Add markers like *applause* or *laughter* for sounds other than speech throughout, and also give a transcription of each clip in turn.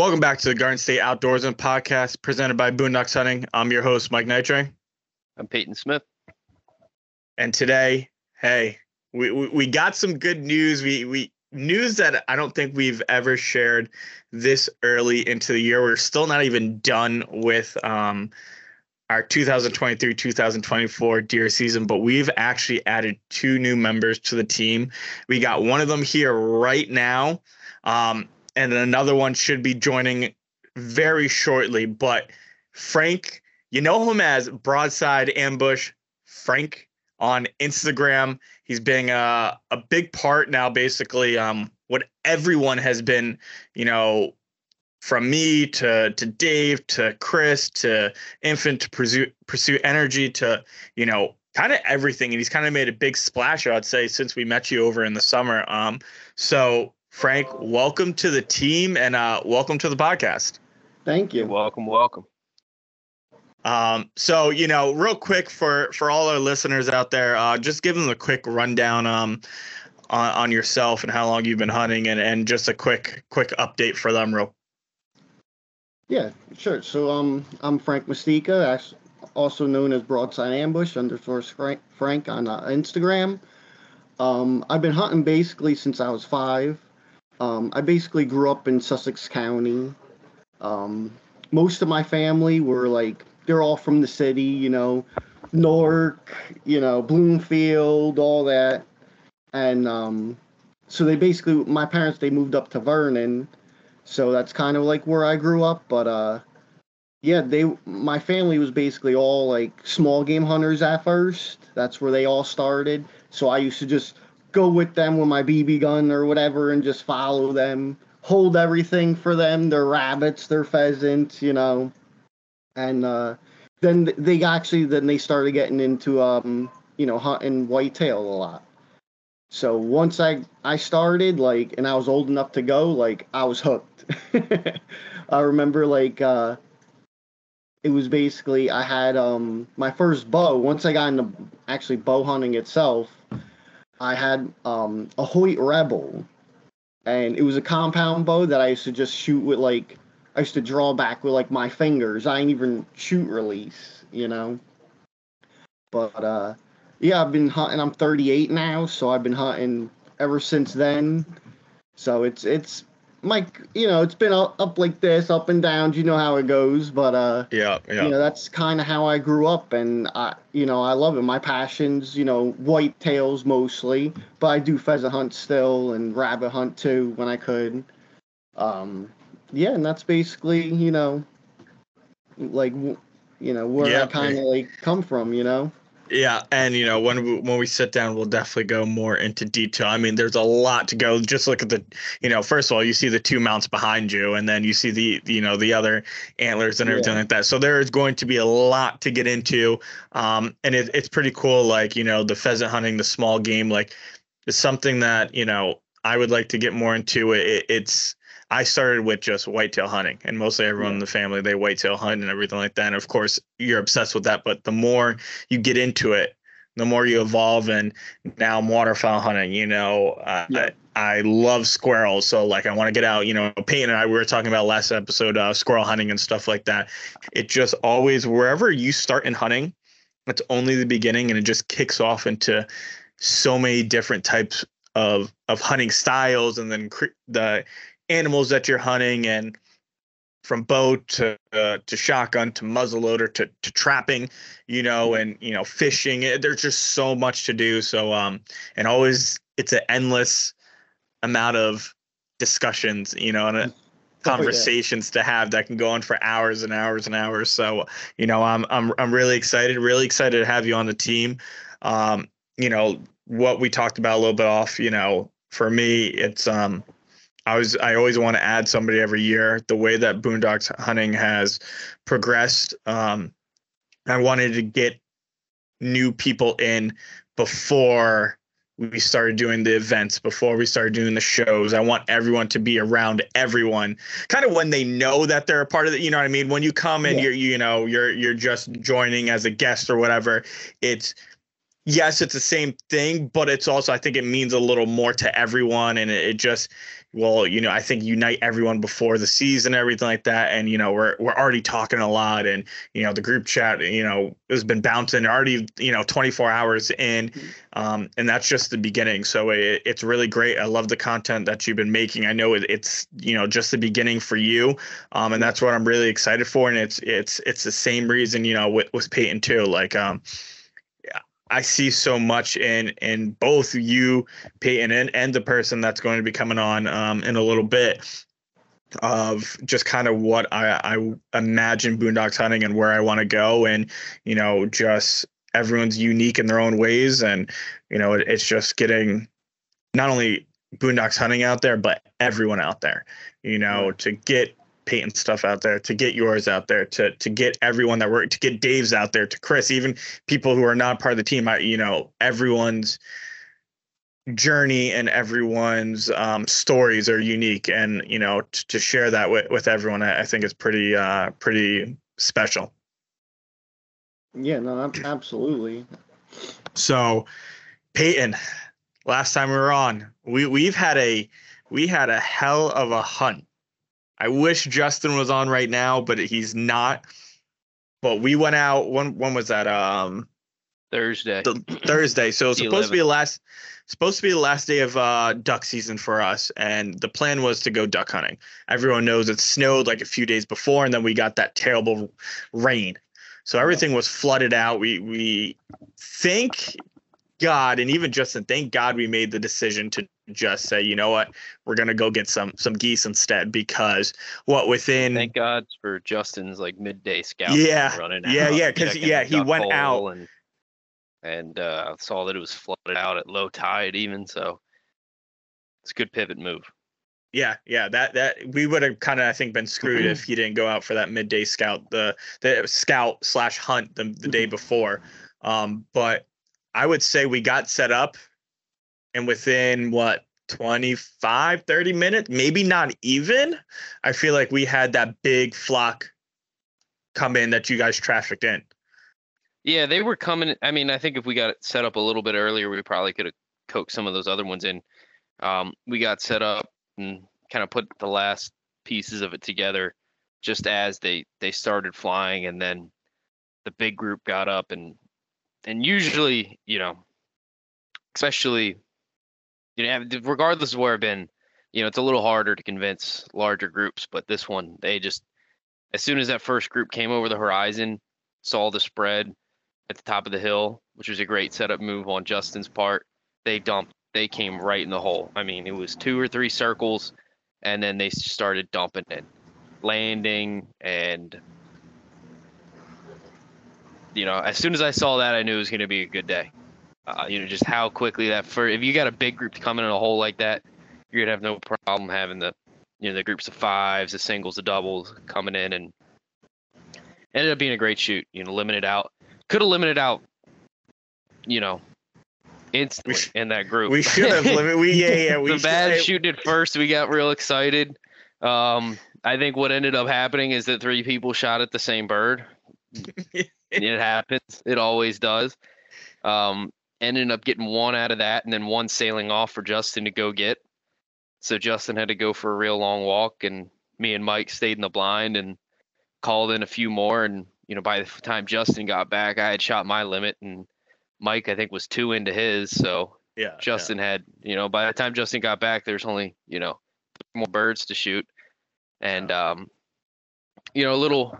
Welcome back to the Garden State Outdoorsmen podcast presented by Boondocks Hunting. I'm your host, Mike Nitre. I'm Peyton Smith. And today, hey, we, we, we got some good news. We we news that I don't think we've ever shared this early into the year. We're still not even done with um, our 2023-2024 deer season, but we've actually added two new members to the team. We got one of them here right now. Um, and another one should be joining very shortly. But Frank, you know him as Broadside Ambush Frank on Instagram. He's being a, a big part now, basically, um, what everyone has been, you know, from me to to Dave to Chris to Infant to pursue pursue energy to you know kind of everything and he's kind of made a big splash I'd say since we met you over in the summer um so Frank, welcome to the team and uh, welcome to the podcast. Thank you. Welcome, welcome. Um, so you know, real quick for for all our listeners out there, uh, just give them a quick rundown um, on, on yourself and how long you've been hunting, and and just a quick quick update for them, real. Yeah, sure. So um, I'm Frank Mastika, also known as Broadside Ambush underscore Frank on uh, Instagram. Um, I've been hunting basically since I was five. Um, I basically grew up in Sussex County. Um, most of my family were like they're all from the city, you know, Newark, you know, Bloomfield, all that, and um, so they basically my parents they moved up to Vernon, so that's kind of like where I grew up. But uh, yeah, they my family was basically all like small game hunters at first. That's where they all started. So I used to just go with them with my BB gun or whatever and just follow them, hold everything for them, their rabbits, their pheasants, you know. And uh, then they actually then they started getting into um, you know, hunting whitetail a lot. So once I I started like and I was old enough to go, like I was hooked. *laughs* I remember like uh it was basically I had um my first bow. Once I got into actually bow hunting itself, I had um, a Hoyt Rebel, and it was a compound bow that I used to just shoot with like I used to draw back with like my fingers. I ain't even shoot release, you know. But uh, yeah, I've been hunting. I'm 38 now, so I've been hunting ever since then. So it's it's Mike, you know, it's been up, up like this, up and down. You know how it goes, but uh, yeah, yeah. You know, that's kind of how I grew up, and I, you know, I love it. My passions, you know, white tails mostly, but I do pheasant hunt still and rabbit hunt too when I could. Um, yeah, and that's basically, you know, like, you know, where yeah, I kind of like come from, you know. Yeah, and you know when we, when we sit down, we'll definitely go more into detail. I mean, there's a lot to go. Just look at the, you know, first of all, you see the two mounts behind you, and then you see the, you know, the other antlers and everything yeah. like that. So there is going to be a lot to get into, um, and it, it's pretty cool. Like you know, the pheasant hunting, the small game, like it's something that you know I would like to get more into. It, it's I started with just whitetail hunting, and mostly everyone yeah. in the family they whitetail hunt and everything like that. And of course, you're obsessed with that. But the more you get into it, the more you evolve. And now I'm waterfowl hunting. You know, uh, yeah. I, I love squirrels, so like I want to get out. You know, Peyton and I we were talking about last episode uh, squirrel hunting and stuff like that. It just always wherever you start in hunting, it's only the beginning, and it just kicks off into so many different types of of hunting styles, and then cre- the animals that you're hunting and from bow to uh, to shotgun to muzzleloader to to trapping, you know, and you know fishing. There's just so much to do. So um, and always it's an endless amount of discussions, you know, and a, conversations *laughs* oh, yeah. to have that can go on for hours and hours and hours. So you know, I'm I'm I'm really excited, really excited to have you on the team. Um, you know what we talked about a little bit off. You know, for me, it's um I was I always want to add somebody every year. The way that Boondocks hunting has progressed, um, I wanted to get new people in before we started doing the events, before we started doing the shows. I want everyone to be around everyone, kind of when they know that they're a part of it. You know what I mean? When you come and yeah. you're you know you're you're just joining as a guest or whatever, it's yes, it's the same thing, but it's also I think it means a little more to everyone, and it, it just well, you know, I think unite everyone before the season, everything like that. And, you know, we're we're already talking a lot and, you know, the group chat, you know, has been bouncing already, you know, 24 hours in. Mm-hmm. Um, and that's just the beginning. So it, it's really great. I love the content that you've been making. I know it, it's, you know, just the beginning for you. Um, and that's what I'm really excited for. And it's it's it's the same reason, you know, with, with Peyton too. Like um I see so much in in both you, Peyton, and, and the person that's going to be coming on um, in a little bit of just kind of what I, I imagine boondocks hunting and where I want to go, and you know, just everyone's unique in their own ways, and you know, it, it's just getting not only boondocks hunting out there, but everyone out there, you know, to get Peyton stuff out there, to get yours out there, to to get everyone that work, to get Dave's out there, to Chris, even people who are not part of the team. I, you know, everyone's journey and everyone's um, stories are unique, and you know, t- to share that with, with everyone, I, I think is pretty uh, pretty special. Yeah, no, absolutely. So, Peyton, last time we were on, we we've had a we had a hell of a hunt I wish Justin was on right now, but he's not. But we went out. When when was that? Um, Thursday. *clears throat* Thursday. So it's supposed 11th. to be the last. Supposed to be the last day of uh, duck season for us, and the plan was to go duck hunting. Everyone knows it snowed like a few days before, and then we got that terrible rain. So everything was flooded out. We we think God, and even Justin, thank God we made the decision to just say, you know what, we're gonna go get some some geese instead because what within thank God for Justin's like midday scout. Yeah, *laughs* running out, yeah, *laughs* yeah, because yeah, he went out and and uh, saw that it was flooded out at low tide even. So it's a good pivot move. Yeah, yeah, that that we would have kind of I think been screwed if *clears throat* he didn't go out for that midday scout, the the scout slash hunt the the day *laughs* before. Um, but I would say we got set up and within what 25 30 minutes maybe not even i feel like we had that big flock come in that you guys trafficked in. Yeah they were coming i mean i think if we got it set up a little bit earlier we probably could have coaxed some of those other ones in. Um, we got set up and kind of put the last pieces of it together just as they they started flying and then the big group got up and and usually, you know, especially, you know, regardless of where I've been, you know, it's a little harder to convince larger groups. But this one, they just, as soon as that first group came over the horizon, saw the spread at the top of the hill, which was a great setup move on Justin's part. They dumped, they came right in the hole. I mean, it was two or three circles, and then they started dumping it, landing, and you know, as soon as I saw that, I knew it was going to be a good day. Uh, you know, just how quickly that for if you got a big group to come in a hole like that, you're gonna have no problem having the you know the groups of fives, the singles, the doubles coming in, and ended up being a great shoot. You know, limited out. Could have limited out. You know, instantly sh- in that group. We should have *laughs* limited. We yeah yeah. We the bad shooting at first, we got real excited. Um, I think what ended up happening is that three people shot at the same bird. *laughs* it happens. It always does. Um, ended up getting one out of that, and then one sailing off for Justin to go get. So Justin had to go for a real long walk, and me and Mike stayed in the blind and called in a few more. And you know, by the time Justin got back, I had shot my limit, and Mike I think was two into his. So yeah, Justin yeah. had you know by the time Justin got back, there's only you know more birds to shoot, and um, you know a little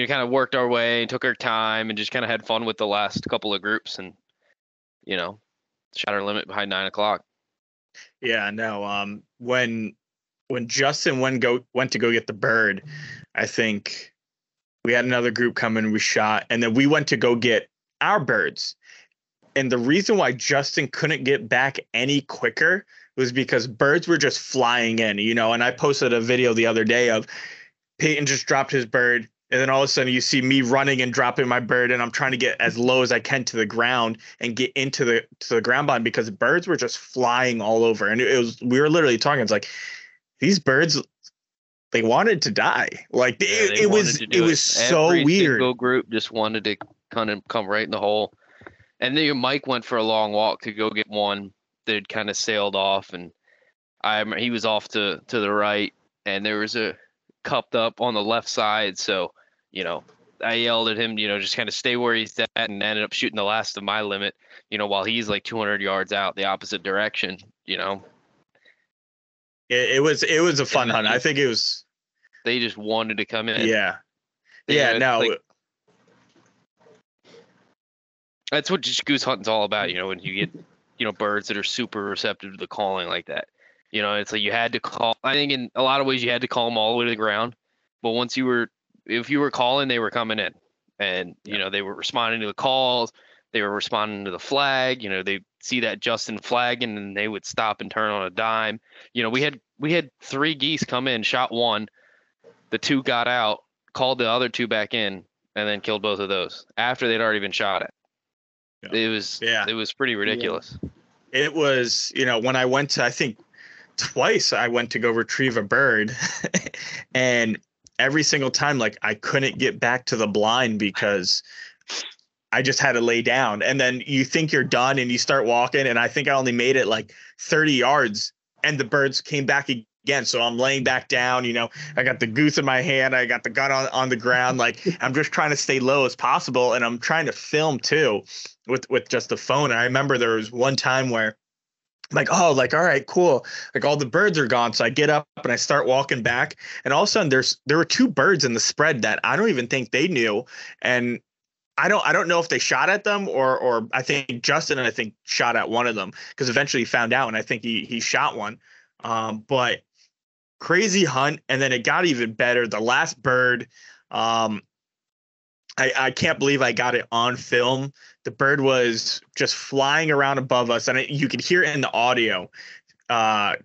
you know, kind of worked our way took our time and just kind of had fun with the last couple of groups and, you know, shot our limit behind nine o'clock. Yeah, no. Um, when when Justin went go went to go get the bird, I think we had another group come in. We shot, and then we went to go get our birds. And the reason why Justin couldn't get back any quicker was because birds were just flying in, you know. And I posted a video the other day of Peyton just dropped his bird and then all of a sudden you see me running and dropping my bird and i'm trying to get as low as i can to the ground and get into the to the ground blind because birds were just flying all over. And it was we were literally talking it's like these birds they wanted to die. Like yeah, it, it was it, it. was so Every weird. single group just wanted to kind of come right in the hole. And then Mike went for a long walk to go get one that kind of sailed off, and I he was off to to the right, and there was a cupped up on the left side. So you know, I yelled at him, you know, just kind of stay where he's at, and ended up shooting the last of my limit. You know, while he's like 200 yards out the opposite direction. You know, it, it was it was a fun hunt. I think it was. They just wanted to come in. Yeah. Yeah. No. Like, that's what just goose hunting's all about. You know, when you get you know birds that are super receptive to the calling like that. You know, it's like you had to call. I think in a lot of ways you had to call them all the way to the ground, but once you were, if you were calling, they were coming in, and you know they were responding to the calls. They were responding to the flag. You know, they see that Justin flagging, and they would stop and turn on a dime. You know, we had we had three geese come in, shot one, the two got out, called the other two back in, and then killed both of those after they'd already been shot at. Yeah. It was yeah, it was pretty ridiculous. Yeah. It was, you know, when I went to I think twice I went to go retrieve a bird *laughs* and every single time like I couldn't get back to the blind because I just had to lay down. And then you think you're done and you start walking and I think I only made it like 30 yards and the birds came back again. So I'm laying back down, you know, I got the goose in my hand, I got the gun on, on the ground. Like *laughs* I'm just trying to stay low as possible. And I'm trying to film too with, with just the phone. And I remember there was one time where like oh like all right cool. Like all the birds are gone. So i get up and i start walking back. And all of a sudden there's there were two birds in the spread that i don't even think they knew. And i don't i don't know if they shot at them or or i think justin i think shot at one of them because eventually he found out and i think he he shot one. Um but crazy hunt. And then it got even better. The last bird um I, I can't believe I got it on film. The bird was just flying around above us, and it, you could hear it in the audio. Uh,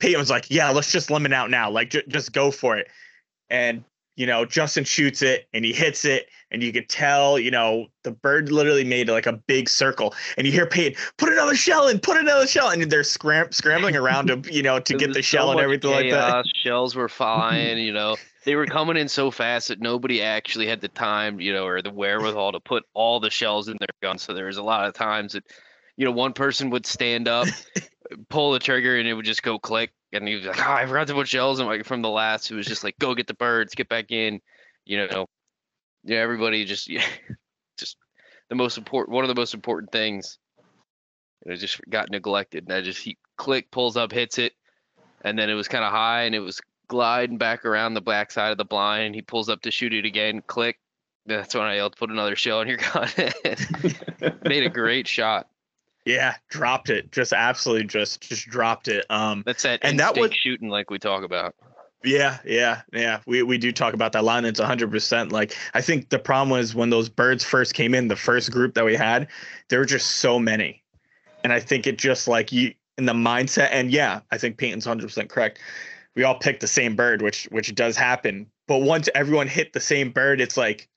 Peyton was like, "Yeah, let's just limit out now. Like, j- just go for it." And you know, Justin shoots it and he hits it, and you could tell, you know, the bird literally made like a big circle, and you hear Peyton put another shell in, put another shell, and they're scram- scrambling around to, you know, to get the shell and everything chaos. like that. Shells were flying, you know they were coming in so fast that nobody actually had the time, you know, or the wherewithal to put all the shells in their gun. So there was a lot of times that, you know, one person would stand up, *laughs* pull the trigger, and it would just go click. And he was like, "Oh, I forgot to put shells." And like from the last, it was just like, "Go get the birds, get back in," you know. Yeah, everybody just, *laughs* yeah, just the most important, one of the most important things. And it just got neglected, and I just he click pulls up, hits it, and then it was kind of high, and it was gliding back around the back side of the blind. He pulls up to shoot it again. Click. That's when I yelled, "Put another shell in your *laughs* gun." *laughs* Made a great shot. Yeah, dropped it. Just absolutely, just just dropped it. Um, that's that and that was shooting like we talk about. Yeah, yeah, yeah. We we do talk about that line. It's hundred percent. Like I think the problem was when those birds first came in, the first group that we had, there were just so many, and I think it just like you in the mindset. And yeah, I think Peyton's hundred percent correct we all picked the same bird, which which does happen. But once everyone hit the same bird, it's like,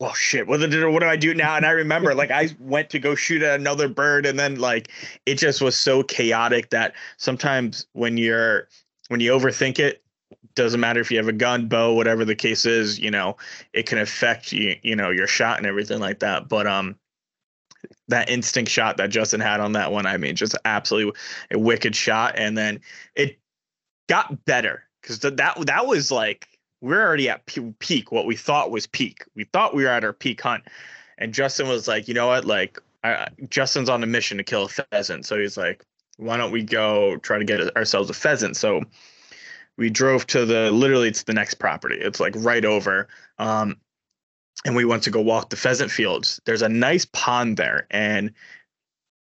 well, shit. What do, what do I do now? And I remember, like, I went to go shoot at another bird, and then like it just was so chaotic that sometimes when you're when you overthink it, doesn't matter if you have a gun, bow, whatever the case is, you know, it can affect you, you know, your shot and everything like that. But um, that instinct shot that Justin had on that one, I mean, just absolutely a wicked shot. And then it got better because that that was like we're already at peak what we thought was peak. We thought we were at our peak hunt. And justin was like you know what? Like I, justin's on a mission to kill a pheasant. So he's like why don't we go try to get ourselves a pheasant? So we drove to the literally it's the next property. It's like right over um and we went to go walk the pheasant fields. There's a nice pond there and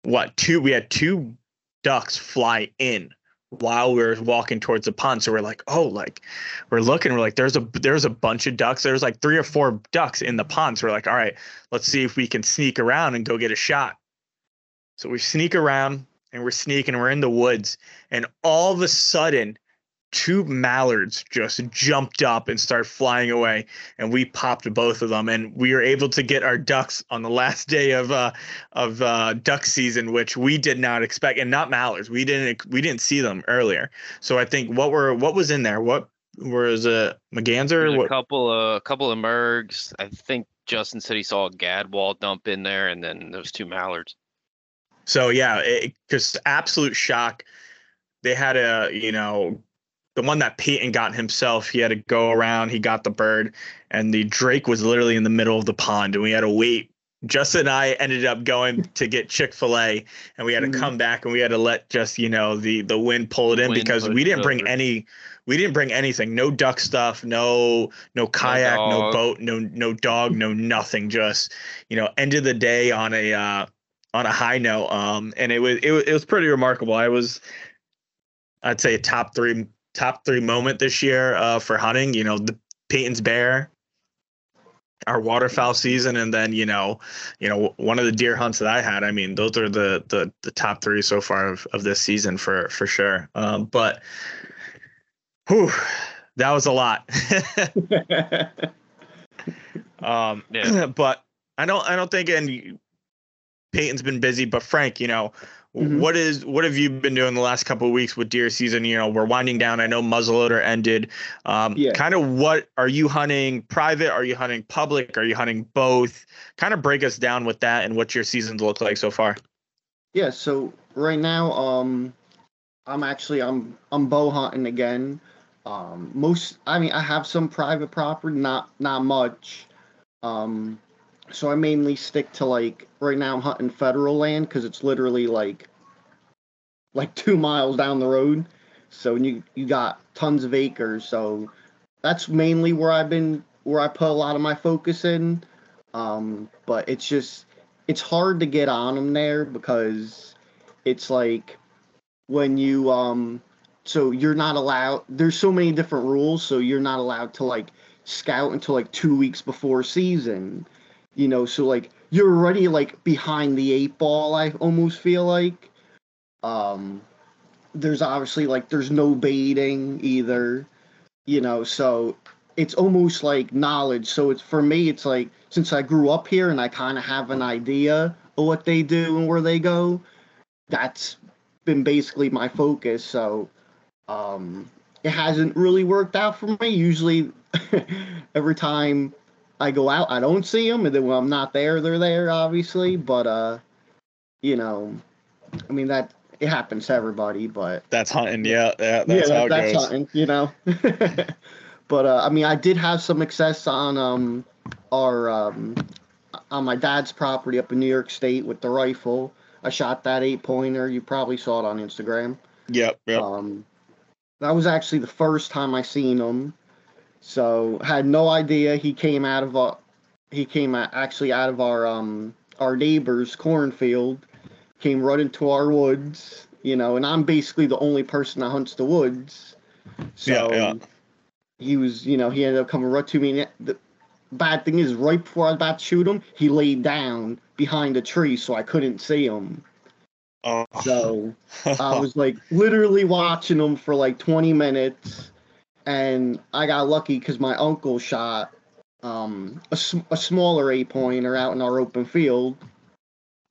what two we had two ducks fly in while we are walking towards the pond. So we're like, oh, like we're looking, we're like, there's a there's a bunch of ducks. There's like three or four ducks in the pond. So we're like, all right, let's see if we can sneak around and go get a shot. So we sneak around and we're sneaking, we're in the woods, and all of a sudden two mallards just jumped up and started flying away and we popped both of them and we were able to get our ducks on the last day of uh of uh duck season which we did not expect and not mallards. We didn't we didn't see them earlier. So i think what were what was in there? What was a merganser a couple of a couple of mergs. I think Justin said he saw a gadwall dump in there, and then those two mallards. So yeah, it just absolute shock. They had a you know the one that Peyton got himself. He had to go around. He got the bird, and the drake was literally in the middle of the pond, and we had to wait. Justin and I ended up going to get Chick Fil A, and we had to Mhm. come back, and we had to let just you know the the wind pull it in Wind because we didn't bring over. any. We didn't bring anything. No duck stuff. No no kayak. No, dog. boat. No no dog. No nothing. Just you know, end of the day on a uh, on a high note. Um, and it was it was it was pretty remarkable. I was, I'd say, a top three top three moment this year uh, for hunting. You know, the Peyton's Bear, our waterfowl season, and then you know, you know, one of the deer hunts that I had. I mean, those are the the the top three so far of, of this season for for sure. Um, but, whew, that was a lot. *laughs* Um, Yeah. *clears throat* but I don't I don't think and Peyton's been busy, but Frank, you know, Mhm. what is what have you been doing the last couple of weeks with deer season? You know, we're winding down. I know muzzleloader ended. Um, Yeah. kind of what are you hunting private? Are you hunting public? Are you hunting both? Kind of break us down with that and what your seasons look like so far. Yeah, so right now, um, I'm actually I'm I'm bow hunting again. Um, most I mean I have some private property, not not much. Um, so I mainly stick to like right now I'm hunting federal land because it's literally like like two miles down the road. So you you got tons of acres. So that's mainly where I've been where I put a lot of my focus in. Um, but it's just it's hard to get on them there because it's like when you um so you're not allowed there's so many different rules so you're not allowed to like scout until like two weeks before season you know so like you're already like behind the eight ball i almost feel like. Um there's obviously like there's no baiting either you know so it's almost like knowledge. So it's for me it's like since i grew up here and i kind of have an idea of what they do and where they go that's been basically my focus. So um it hasn't really worked out for me. Usually *laughs* every time i go out i don't see them and then when i'm not there they're there obviously but uh you know i mean that it happens to everybody but That's hunting. Yeah, yeah that's yeah, how it that's goes. something, you know. *laughs* but uh, I mean, I did have some success on um our um on my dad's property up in New York State with the rifle. I shot that eight pointer. You probably saw it on Instagram. Yep, yep. Um, that was actually the first time I seen him. So had no idea he came out of a he came out, actually out of our um our neighbor's cornfield, came right into our woods, you know, and I'm basically the only person that hunts the woods. So Yeah, yeah. he was, you know, he ended up coming right to me. And the bad thing is, right before I was about to shoot him, he laid down behind a tree, so I couldn't see him. Oh. So *laughs* I was like literally watching him for like 20 minutes, and I got lucky because my uncle shot um, a, sm- a smaller eight pointer out in our open field,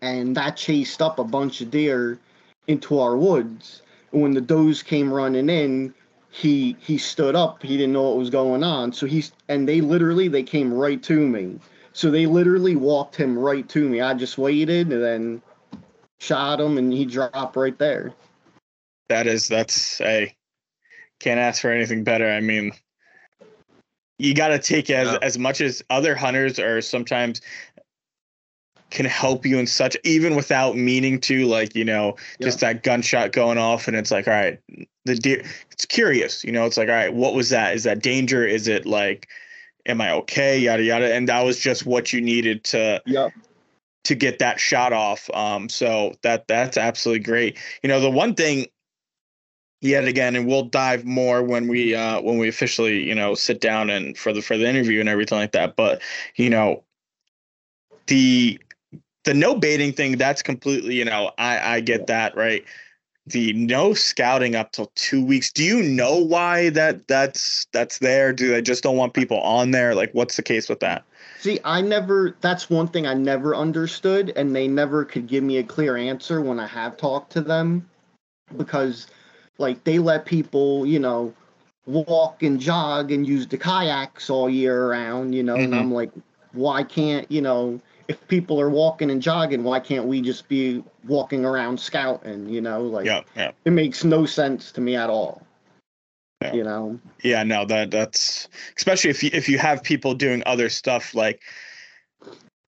and that chased up a bunch of deer into our woods. And when the does came running in, he he stood up. He didn't know what was going on. So he's and they literally they came right to me. So they literally walked him right to me. I just waited and then shot him, and he dropped right there. that is that's a can't ask for anything better. I mean, you got to take as Yeah. as much as other hunters are sometimes can help you in such even without meaning to like you know just that gunshot going off and it's like all right the deer it's curious you know it's like all right what was that is that danger is it like am i okay yada yada and that was just what you needed to Yep. to get that shot off. Um, so that that's absolutely great. You know, the one thing yet again, and we'll dive more when we uh when we officially, you know, sit down and for the for the interview and everything like that. But you know, the the no baiting thing, that's completely, you know, I I get that, right? The no scouting up till two weeks. Do you know why that that's that's there? Do they just don't want people on there? Like, what's the case with that? See, I never, that's one thing I never understood, and they never could give me a clear answer when I have talked to them because, like, they let people, you know, walk and jog and use the kayaks all year round, you know, and Mhm. I'm like, why can't you know if people are walking and jogging, why can't we just be walking around scouting? You know, like Yeah, yeah. it makes no sense to me at all. Yeah. You know, Yeah, no, that that's especially if you if you have people doing other stuff like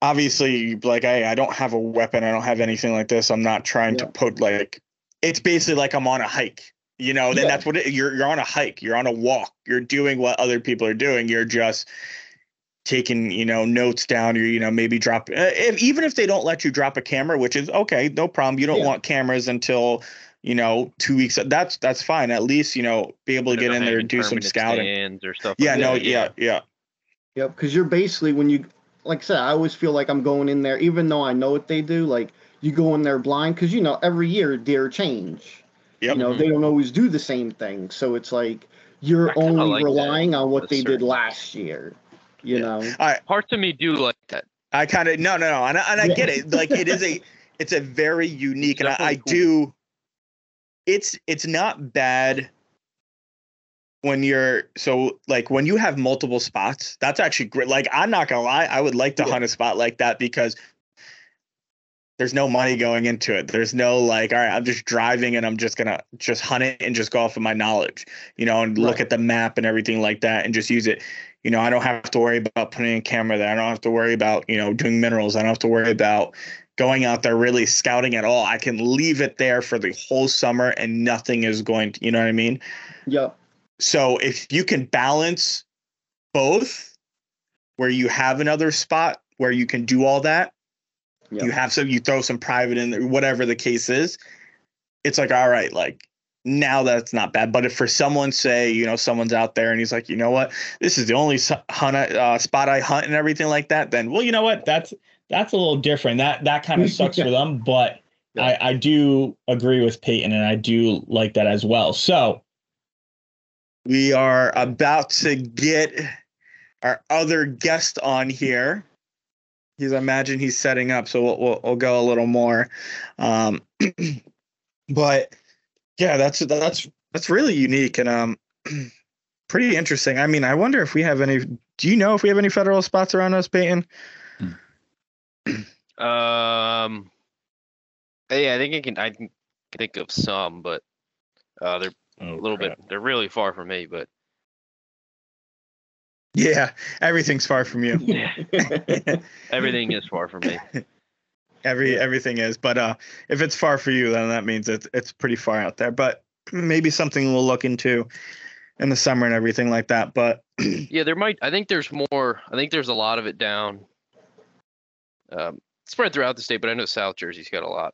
obviously like I I don't have a weapon, I don't have anything like this. I'm not trying to put like it's basically like I'm on a hike. You know, then Yeah. that's what it, you're you're on a hike, you're on a walk, you're doing what other people are doing. You're just taking, you know, notes down or you know, maybe drop uh, if, even if they don't let you drop a camera, which is okay, no problem. You don't Yeah. want cameras until you know, two weeks. That's that's fine. At least you know, be able to get in there and do some scouting. or stuff. Yeah, like no, that, yeah, yeah, Yep, because you're basically when you, like I said, I always feel like I'm going in there, even though I know what they do. Like you go in there blind, because you know every year deer change. Yep. You know they don't always do the same thing, so it's like you're I only like that relying on what to a they did last year. You Yeah. know. Parts of me do like that. I kind of no, no, no, and I, and I Yeah. get it. Like it is a, it's a very unique, and I, I definitely do. It's it's not bad when you're so like when you have multiple spots. That's actually great. Like I'm not gonna lie, I would like to Yeah. hunt a spot like that because there's no money going into it. There's no like, all right, I'm just driving and I'm just gonna just hunt it and just go off of my knowledge, you know, and look at the map and everything like that and just use it. You know, I don't have to worry about putting a camera there. I don't have to worry about, you know, doing minerals. I don't have to worry about going out there really scouting at all. I can leave it there for the whole summer and nothing is going to, you know what I mean? Yeah. So if you can balance both where you have another spot where you can do all that, Yep. you have some you throw some private in there, whatever the case is, it's like all right, like now that's not bad. But if for someone say, you know, someone's out there and he's like, you know what, this is the only hunt uh, spot I hunt and everything like that, then well, you know what, that's that's a little different. That that kind of *laughs* sucks for them, but Yeah. I I do agree with Peyton and I do like that as well. So we are about to get our other guest on here. He's I imagine he's setting up, so we'll we'll, we'll go a little more. Um, *clears throat* but yeah, that's that's that's really unique and um *clears throat* pretty interesting. I mean, I wonder if we have any. Do you know if we have any federal spots around us, Peyton? Um, yeah, I think I can. I can think of some, but uh, they're a little bit. They're really far from me, but Yeah, everything's far from you. *laughs* everything is far from me. Every Yeah. everything is, but uh, if it's far for you, then that means it's it's pretty far out there. But maybe something we'll look into in the summer and everything like that. But *clears throat* Yeah, there might. I think there's more. I think there's a lot of it down. Um, spread throughout the state, but I know South Jersey's got a lot.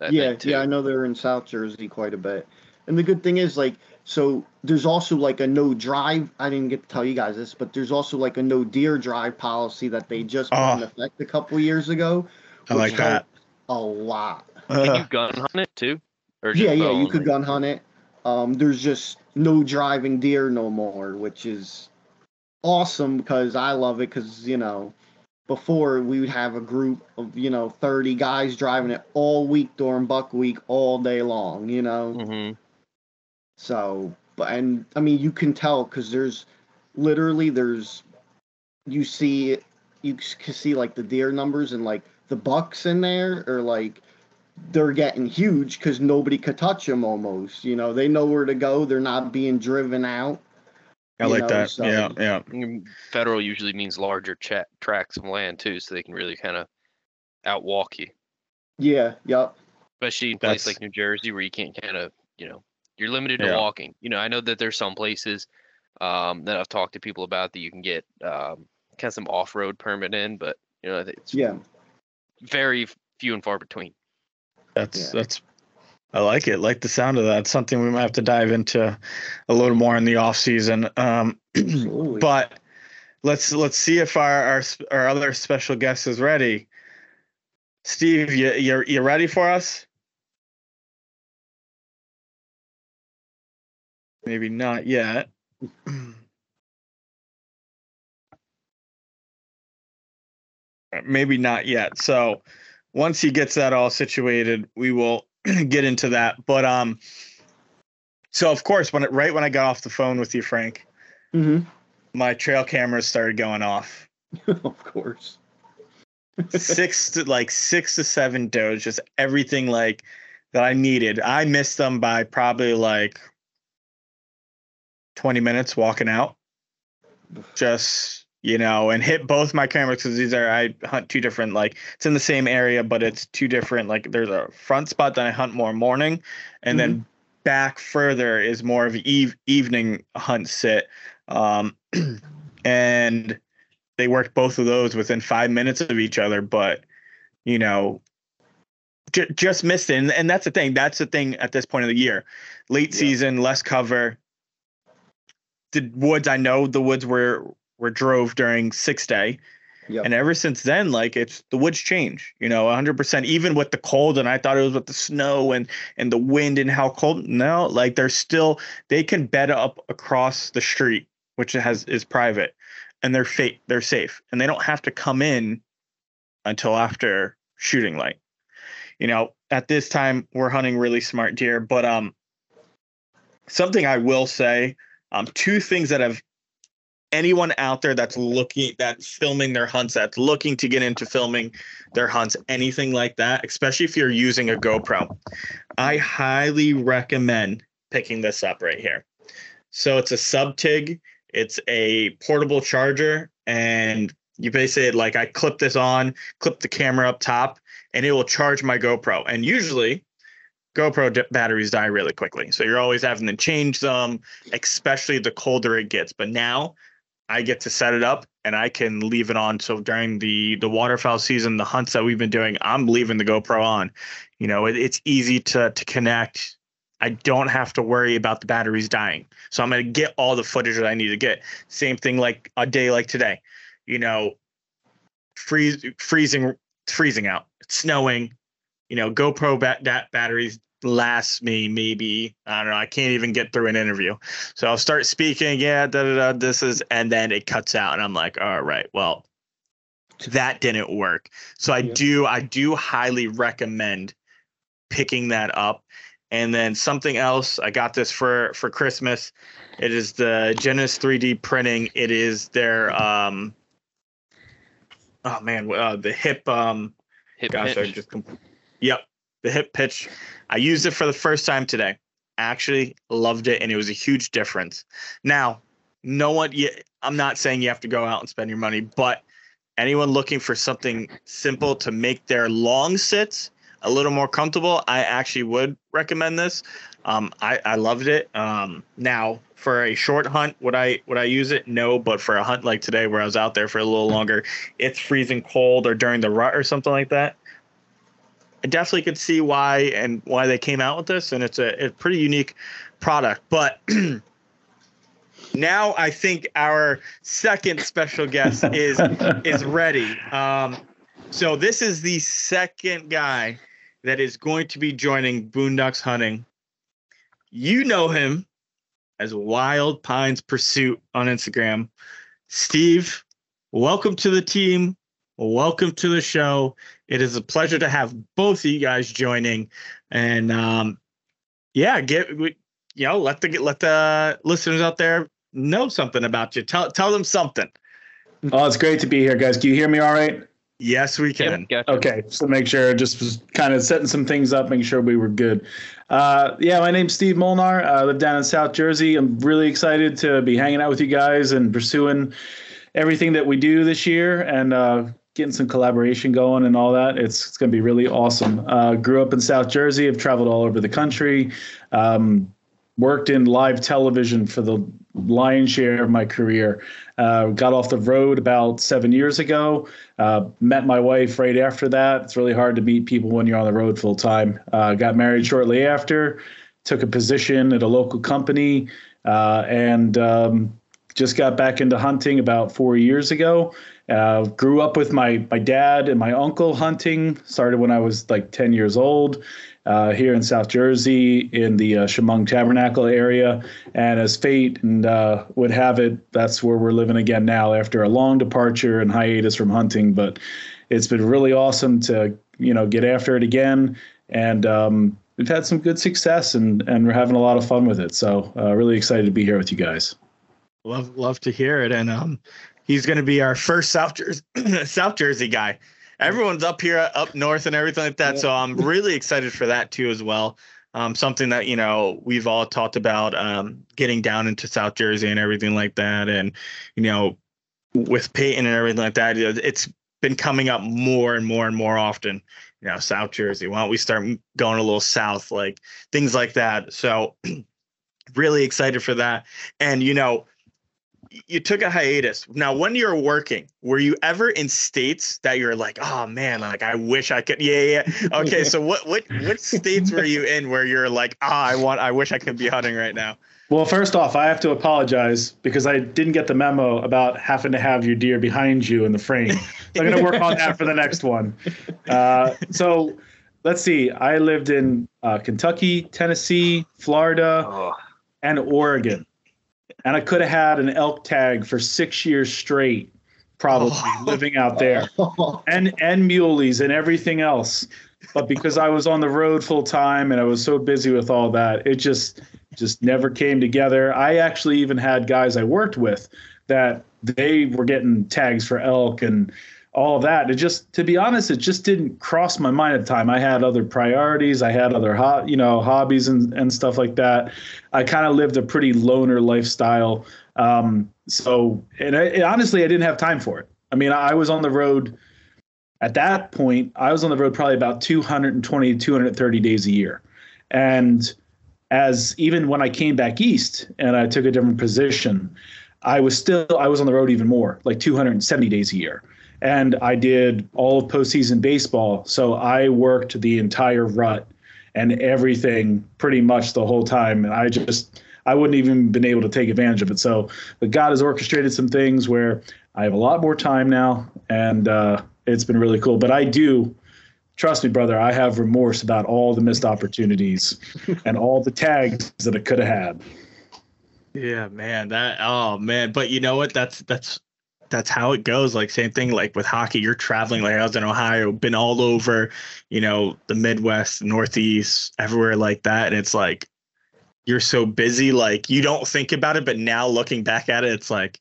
I yeah, yeah, I know they're in South Jersey quite a bit. And the good thing is, like, so there's also like a no drive. I didn't get to tell you guys this, but there's also like a no deer drive policy that they just put in Oh. effect a couple years ago. I like that. A lot. Can Uh, you gun hunt it too? Or Yeah, yeah, you could gun hunt it. Um, there's just no driving deer no more, which is awesome because I love it. Because you know, before we would have a group of you know 30 guys driving it all week during buck week, all day long. You know, Mhm. So but and I mean you can tell because there's literally there's you see you can see like the deer numbers and like the bucks in there are like they're getting huge because nobody could touch them almost. You know, they know where to go. They're not being driven out. I like know, that. so- Yeah, yeah. Mm, Federal usually means larger cha- tracts of land too, so they can really kind of outwalk you, Yeah, yep. especially in places like New Jersey where you can't kind of, you know, you're limited Yeah. to walking. You know, I know that there's some places um, that I've talked to people about that you can get um, kind of some off-road permit in, but you know, it's Yeah. very few and far between. That's Yeah. that's. I like it. Like the sound of that. It's something we might have to dive into a little more in the off season. Um, but let's let's see if our our our other special guest is ready. Steve, you you you ready for us? Maybe not yet. *clears throat* Maybe not yet. So once he gets that all situated, we will *clears throat* get into that. But um, so of course, when it, right when I got off the phone with you, Frank, hmm my trail cameras started going off *laughs* of course. six to like six to seven does, just everything like that I needed. I missed them by probably like 20 minutes walking out. Just, you know, and hit both my cameras because these are, I hunt two different, like, it's in the same area, but it's two different, like, there's a front spot that I hunt more morning, and mm-hmm. then back further is more of eve, evening hunt sit. Um, *clears throat* and they worked both of those within five minutes of each other, but, you know, j- just missed it. And, and that's the thing. That's the thing at this point of the year. Late yeah. season, less cover the woods I know the woods were were drove during six day. Yep. And ever since then, like it's the woods change, you know, 100%. Even with the cold, and I thought it was with the snow and and the wind and how cold. No, like they're still they can bed up across the street, which has is private, and they're fa- they're safe, and they don't have to come in until after shooting light. You know, at this time we're hunting really smart deer, but um, something I will say um, two things that have anyone out there that's looking that's filming their hunts that's looking to get into filming their hunts anything like that especially if you're using a GoPro i highly recommend picking this up right here. So it's a sub tig it's a portable charger and you basically like i clip this on clip the camera up top and it will charge my gopro. And usually GoPro batteries die really quickly. So you're always having to change them, especially the colder it gets. But now I get to set it up and I can leave it on. So during the the waterfowl season, the hunts that we've been doing, I'm leaving the GoPro on. You know, it, it's easy to to connect. I don't have to worry about the batteries dying. So I'm going to get all the footage that I need to get. Same thing like a day like today. You know, freeze freezing freezing out. It's snowing you know, GoPro bat- that batteries last me maybe I don't know. I can't even get through an interview. So I'll start speaking. Yeah, da da da. This is, and then it cuts out, and I'm like, all right, well, that didn't work. So I yep. do, I do highly recommend picking that up. And then something else, I got this for for Christmas. It is the Genesis 3D printing. It is their um. Oh man, uh, the hip um. Hip gosh, pitch. I just. Yep, the hip pitch. I used it for the first time today. Actually, loved it, and it was a huge difference. Now, no one. I'm not saying you have to go out and spend your money, but anyone looking for something simple to make their long sits a little more comfortable, I actually would recommend this. Um, I, I loved it. Um, now for a short hunt, would I would I use it? No, but for a hunt like today where I was out there for a little longer, it's freezing cold or during the rut or something like that. I definitely could see why and why they came out with this, and it's a, a pretty unique product. But *clears throat* now I think our second special guest *laughs* is is ready. Um, so this is the second guy that is going to be joining Boondocks Hunting. You know him as Wild Pines Pursuit on Instagram. Steve, welcome to the team. Welcome to the show. It is a pleasure to have both of you guys joining, and um, yeah, get we, you know let the let the listeners out there know something about you. Tell tell them something. Oh, it's great to be here, guys. Can you hear me all right? Yes, we can. Yep, gotcha. Okay, so make sure just kind of setting some things up, making sure we were good. Uh, yeah, my name's Steve Molnar. I live down in South Jersey. I'm really excited to be hanging out with you guys and pursuing everything that we do this year and uh, getting some collaboration going and all that. It's, it's going to be really awesome. Uh, grew up in South Jersey. I've traveled all over the country. Um, worked in live television for the lion's share of my career. Uh, got off the road about seven years ago. Uh, met my wife right after that. It's really hard to meet people when you're on the road full time. Uh, got married shortly after. Took a position at a local company uh, and um, just got back into hunting about four years ago. Uh, grew up with my my dad and my uncle hunting. Started when I was like 10 years old. Uh, here in South Jersey, in the uh, Shamong Tabernacle area, and as fate and uh, would have it, that's where we're living again now after a long departure and hiatus from hunting. But it's been really awesome to you know get after it again, and um, we've had some good success and and we're having a lot of fun with it. So uh, really excited to be here with you guys. Love love to hear it, and um, he's going to be our first South Jersey *clears throat* South Jersey guy. Everyone's up here, up north, and everything like that. Yeah. So I'm really excited for that too, as well. Um, something that you know we've all talked about um, getting down into South Jersey and everything like that, and you know with Peyton and everything like that, it- it's been coming up more and more and more often. You know, South Jersey. Why don't we start going a little south, like things like that? So *clears throat* really excited for that. And you know, you took a hiatus. Now, when you're working, were you ever in states that you're like, oh man, like I wish I could? Yeah, yeah. yeah. Okay, so what what what states were you in where you're like, ah, I want, I wish I could be hunting right now? Well, first off, I have to apologize because I didn't get the memo about having to have your deer behind you in the frame. So I'm going to work on that for the next one. Uh, so let's see. I lived in uh, Kentucky, Tennessee, Florida, Oh, and Oregon. And I could have had an elk tag for six years straight, probably Oh. living out there. *laughs* And and muleys and everything else. But because i was on the road full time and i was so busy with all that it just just never came together. I actually even had guys i worked with that they were getting tags for elk and all that. It just to be honest it just didn't cross my mind at the time. I had other priorities. I had other ho- you know hobbies and, and stuff like that. I kind of lived a pretty loner lifestyle. Um, so and I, and honestly i didn't have time for it. I mean i was on the road at that point, I was on the road probably about 220, 230 days a year. And as even when I came back east and I took a different position, I was still I was on the road even more, like 270 days a year. And I did all of postseason baseball. So I worked the entire rut and everything pretty much the whole time. And I just I wouldn't even been able to take advantage of it. So but God has orchestrated some things where I have a lot more time now and uh it's been really cool. But I do, trust me, brother, I have remorse about all the missed opportunities *laughs* and all the tags that I could have had. Yeah, man. That oh man. But you know what? That's that's that's how it goes. Like same thing like with hockey. You're traveling like I was in Ohio, been all over, you know, the Midwest, Northeast, everywhere like that. And it's like you're so busy, like you don't think about it, but now looking back at it, it's like,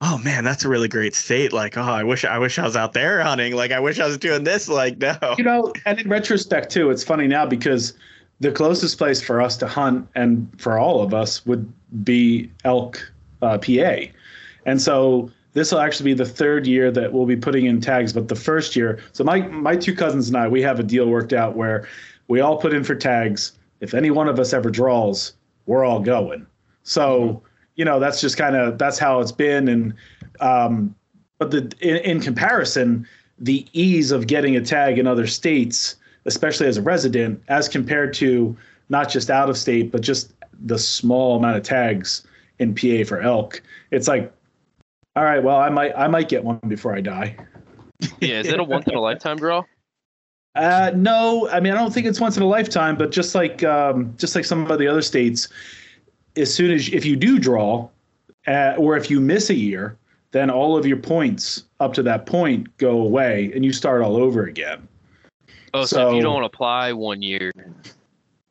oh man, that's a really great state. Like, oh, I wish I wish I was out there hunting. Like I wish I was doing this. Like, no. You know, and in retrospect too, it's funny now because the closest place for us to hunt and for all of us would be Elk, uh, PA, and so this will actually be the third year that we'll be putting in tags. But the first year, so my my two cousins and I, we have a deal worked out where we all put in for tags. If any one of us ever draws, we're all going. So you know that's just kind of that's how it's been, and um, but the in, in comparison, the ease of getting a tag in other states, especially as a resident, as compared to not just out of state, but just the small amount of tags in PA for elk. It's like, all right, well, I might I might get one before I die. yeah. Is it a once in a lifetime draw? *laughs* Uh, no, I mean I don't think it's once in a lifetime, but just like um, just like some of the other states, as soon as if you do draw, uh, or if you miss a year, then all of your points up to that point go away, and you start all over again. Oh, so, if you don't apply one year,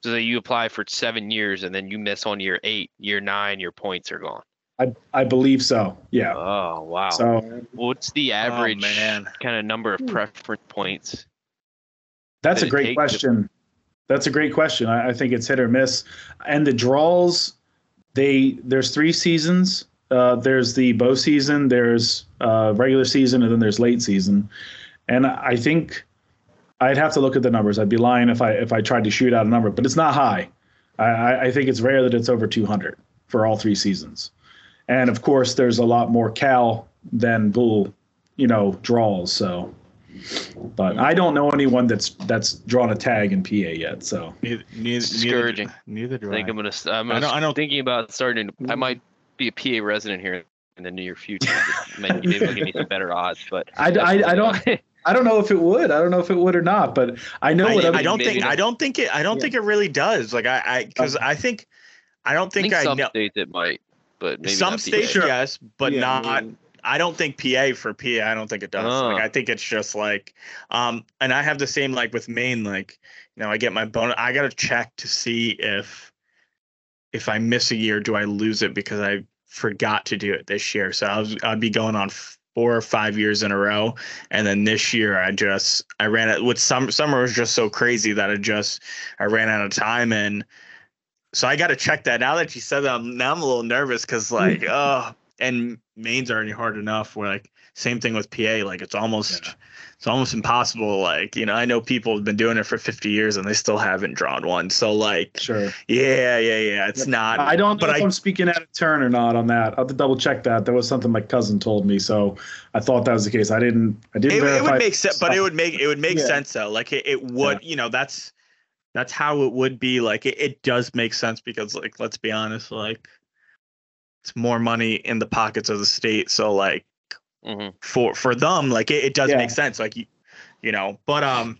so you apply for seven years and then you miss on year eight, year nine, your points are gone. I I believe so. Yeah. Oh wow. So What's the average Oh, kind of number of preference points? That's a great take- question. That's a great question. I, I think it's hit or miss. And the draws, they there's three seasons. Uh, there's the bow season, there's uh, regular season, and then there's late season. And I think I'd have to look at the numbers. I'd be lying if I if I tried to shoot out a number, but it's not high. I, I I think it's rare that it's over 200 for all three seasons. And of course, there's a lot more cow than bull, you know, draws. So, but I don't know anyone that's that's drawn a tag in PA yet. So Neither, neither, discouraging. Neither, neither do I think I. I'm gonna. I'm gonna don't- I don't- thinking about starting. I mm. might be a PA resident here in the near future. maybe maybe it'll give me some better odds. But *laughs* I, I, I don't I don't know if it would. I don't know if it would or not. But I know I, what I other, don't think. I don't think it I don't Yeah. think it really does. Like I I because I think I don't I think think I, some know states it might, but maybe some not states PA. yes, but Yeah, not. I mean, I don't think PA for PA. I don't think it does. Oh. Like I think it's just like, um, and I have the same like with Maine. Like you know, I get my bonus. I gotta check to see if if I miss a year, do I lose it because I forgot to do it this year. So I was, I'd be going on four or five years in a row, and then this year I just I ran it with some summer was just so crazy that I just I ran out of time and. So I got to check that. Now that you said that, I'm, now I'm a little nervous because *laughs* like, oh, and Maine's already hard enough. Where like, same thing with PA. Like, it's almost Yeah. it's almost impossible. Like, you know, I know people have been doing it for 50 years and they still haven't drawn one. So like, Sure. yeah, yeah, yeah. It's not. I don't know But if I- I'm speaking out of turn or not on that. I'll have to double check that. That was something my cousin told me, so I thought that was the case. I didn't. I didn't It, it would make sense, but it would make it would make Yeah. sense though. Like it, it would, you know, that's that's how it would be. Like it, it does make sense because, like, let's be honest, like it's more money in the pockets of the state. So like hmm for for them, like it, it does Yeah. make sense. Like you, you know, but um,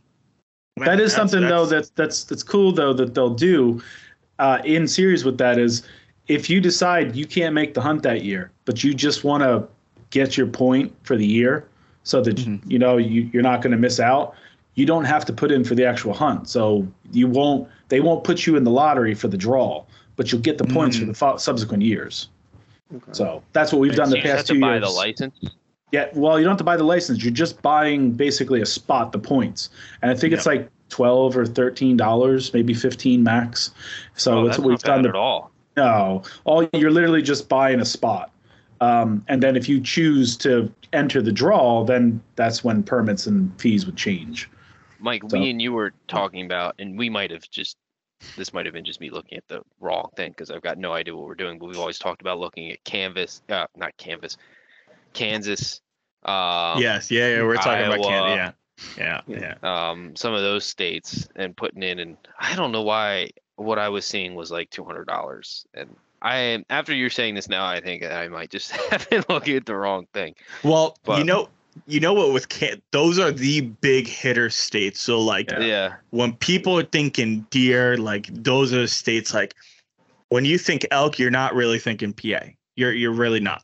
That is that's- something though that's- that's that's that's cool though that they'll do uh, in series with that is if you decide you can't make the hunt that year, but you just want to get your point for the year, so that Mhm. you know you, you're not going to miss out. You don't have to put in for the actual hunt, so you won't. They won't put you in the lottery for the draw, but you'll get the points for Mm. the fo- subsequent years. Okay. So that's what we've done So the you just have past to two buy years. the license. Yeah, well, you don't have to buy the license. You're just buying basically a spot, the points, and I think it's like twelve or thirteen dollars, maybe fifteen max. So oh, that's that's what we've not bad done. at all. No, all you're literally just buying a spot, um, and then if you choose to enter the draw, then that's when permits and fees would change. Mike, So- we and you were talking about, and we might have just, this might have been just me looking at the wrong thing because I've got no idea what we're doing. But we've always talked about looking at Canvas, uh, not Canvas, Kansas. Um, yes, yeah, yeah. We're talking about Iowa. Canada. Yeah, yeah, yeah. um, some of those states and putting in, and I don't know why. What I was seeing was like two hundred dollars, and I am after you're saying this now, I think I might just *laughs* have been looking at the wrong thing. Well, you know, you know what with can those are the big hitter states. So like Yeah. Yeah, when people are thinking deer, like those are the states like when you think elk, you're not really thinking PA. You're you're really not.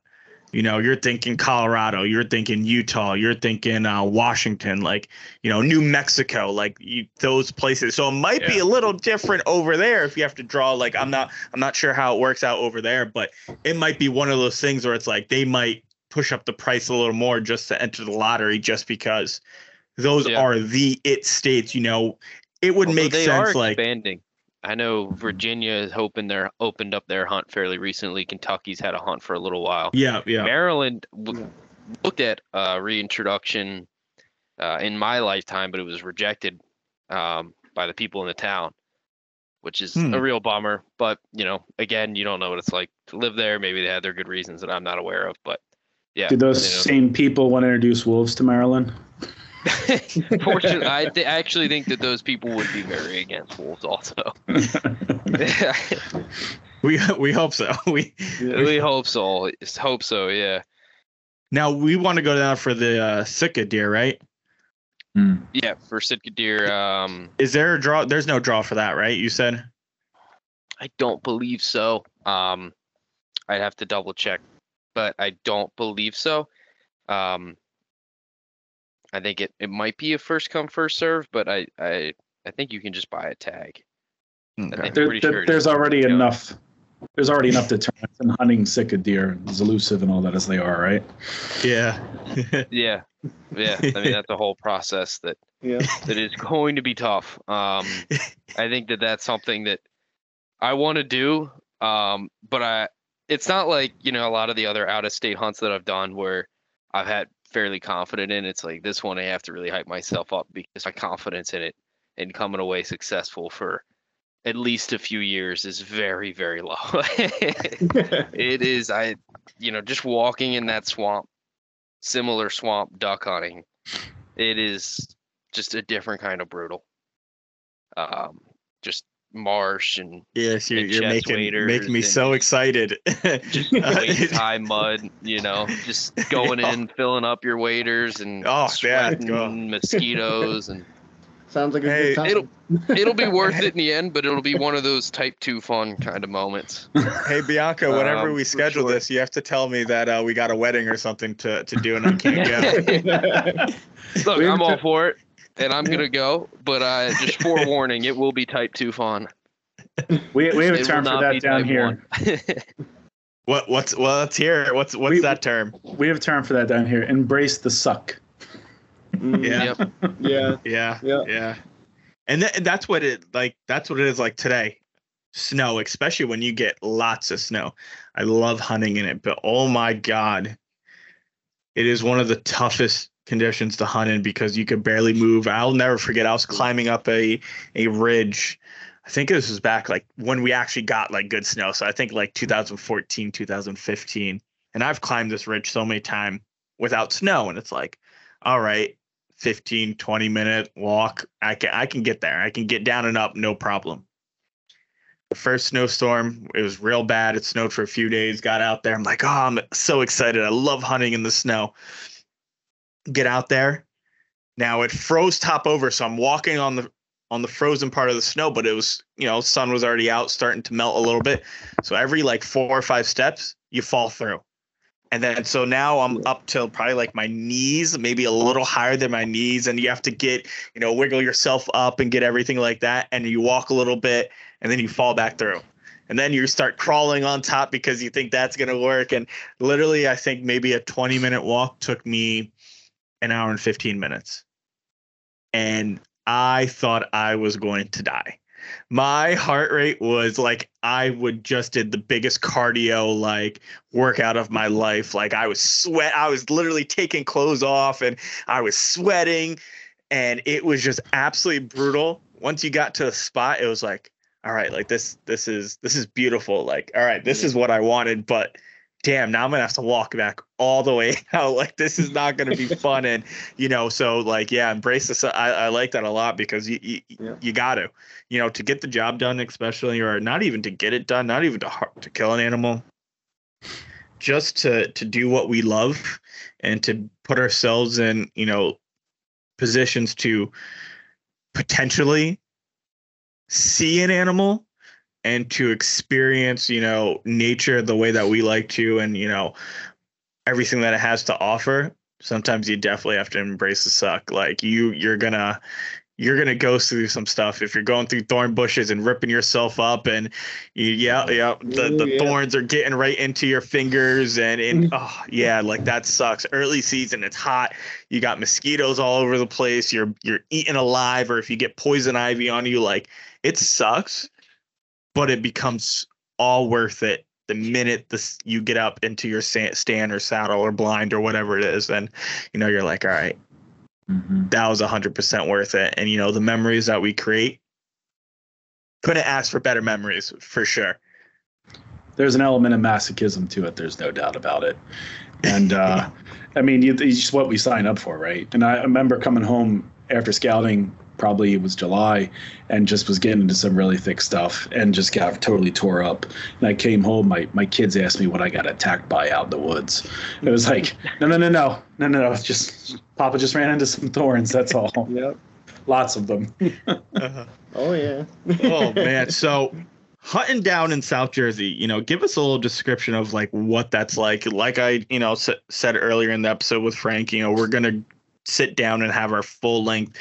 You know, you're thinking Colorado, you're thinking Utah, you're thinking uh, Washington, like you know, New Mexico, like you, those places. So it might be a little different over there if you have to draw. Like I'm not, I'm not sure how it works out over there, but it might be one of those things where it's like they might push up the price a little more just to enter the lottery, just because those Yeah. are the it states. You know, it would Although make they sense. are Like expanding. I know Virginia is hoping they're opened up their hunt fairly recently. Kentucky's had a hunt for a little while. yeah, yeah. Maryland w- looked at uh, reintroduction uh, in my lifetime, but it was rejected um, by the people in the town, which is Hmm. a real bummer. But you know, again, you don't know what it's like to live there. Maybe they had their good reasons that I'm not aware of. But yeah, Do those same people want to introduce wolves to Maryland? *laughs* Fortunately, I th- actually think that those people would be very against wolves. Also, *laughs* We we hope so. *laughs* We we hope so. Hope so. Yeah. now we want to go down for the uh, Sitka deer, right? Hmm. Yeah, for Sitka deer, um, Is there a draw? There's no draw for that, right? You said. I don't believe so. Um, I'd have to double check, but I don't believe so. Um, I think it, it might be a first come first serve, but I I I think you can just buy a tag. Okay. There, there- sure there's already Yeah. enough. There's already enough deterrence in hunting Sitka deer, as elusive and all that as they are, right? Yeah. *laughs* Yeah, yeah. I mean that's a whole process that Yeah. that is going to be tough. Um, *laughs* I think that that's something that I want to do. Um, but I, it's not like you know a lot of the other out of state hunts that I've done where I've had fairly confident in. It's like this one I have to really hype myself up because my confidence in it and coming away successful for at least a few years is very very low. *laughs* it is I, you know, just walking in that swamp, similar swamp duck hunting. It is just a different kind of brutal. Um, just marsh and yes, you're, And you're making waders making me and so excited. *laughs* just waist high mud, you know, just going *laughs* in, filling up your waders and Oh, yeah, sweating go. mosquitoes and *laughs* Sounds like a Hey, good time. it'll- it'll be worth it in the end, but it'll be one of those type two fun kind of moments. hey Bianca, whenever Um, we schedule sure. this, you have to tell me that uh, we got a wedding or something to, to do, and I can't go. Look, I'm all for it, and I'm gonna go, but uh, just forewarning, it will be type two fun. We, we have a term for that down here. *laughs* What what's well let's hear it. What's what's We- that term? We have a term for that down here. Embrace the suck. Mm, Yeah. Yep. *laughs* Yeah. Yeah. Yeah. Yeah. And th- that's what it like that's what it is like today. Snow, especially when you get lots of snow. I love hunting in it, but oh my god. It is one of the toughest conditions to hunt in because you could barely move. I'll never forget I was climbing up a a ridge. I think this was back like when we actually got like good snow. So I think like 2014, 2015. And I've climbed this ridge so many times without snow and it's like all right 15 20 minute walk i can i can get there i can get down and up no problem the first snowstorm it was real bad it snowed for a few days got out there i'm like oh i'm so excited i love hunting in the snow get out there. Now it froze top over so i'm walking on the on the frozen part of the snow but it was you know sun was already out starting to melt a little bit. So every like four or five steps you fall through. And then so now I'm up till probably like my knees, maybe a little higher than my knees, and you have to get, you know, wiggle yourself up and get everything like that, and you walk a little bit, and then you fall back through, and then you start crawling on top because you think that's gonna work, and literally, I think maybe a 20 minute walk took me an hour and 15 minutes, and I thought I was going to die. My heart rate was like I would just did the biggest cardio like workout of my life. Like I was sweat, I was literally taking clothes off and I was sweating and it was just absolutely brutal. Once you got to a spot, it was like, all right, like this this is this is beautiful. Like, all right, this is what I wanted, but damn, now I'm gonna have to walk back all the way *laughs* out. Like this is not gonna be fun. And *laughs* you know, so like yeah, embrace this. I, I like that a lot because you you, Yeah. you got to, you know, to get the job done, especially or not even to get it done, not even to to kill an animal, just to to do what we love and to put ourselves in you know positions to potentially see an animal and to experience you know nature the way that we like to and you know everything that it has to offer sometimes you definitely have to embrace the suck. Like you you're gonna you're gonna go through some stuff. If you're going through thorn bushes and ripping yourself up and you, yeah yeah the, Ooh, the yeah. thorns are getting right into your fingers and and mm. oh yeah like that sucks. Early season it's hot. You got mosquitoes all over the place. You're you're eaten alive or if you get poison ivy on you like it sucks but it becomes all worth it the minute this you get up into your stand or saddle or blind or whatever it is and you know you're like all right Mhm. that was 100% worth it and you know the memories that we create couldn't ask for better memories for sure There's an element of masochism to it. There's no doubt about it. And uh, *laughs* I mean, it's just what we sign up for, right? And I remember coming home after scouting, probably it was July, and just was getting into some really thick stuff and just got totally tore up. And I came home, my, my kids asked me what I got attacked by out in the woods. It was like, *laughs* no, no, no, no, no, no, no. It's just Papa just ran into some thorns. That's all. *laughs* Yep. Lots of them. *laughs* Uh-huh. Oh yeah. oh man so hunting down in south jersey you know give us a little description of like what that's like like i you know s- said earlier in the episode with frank you know we're gonna sit down and have our full length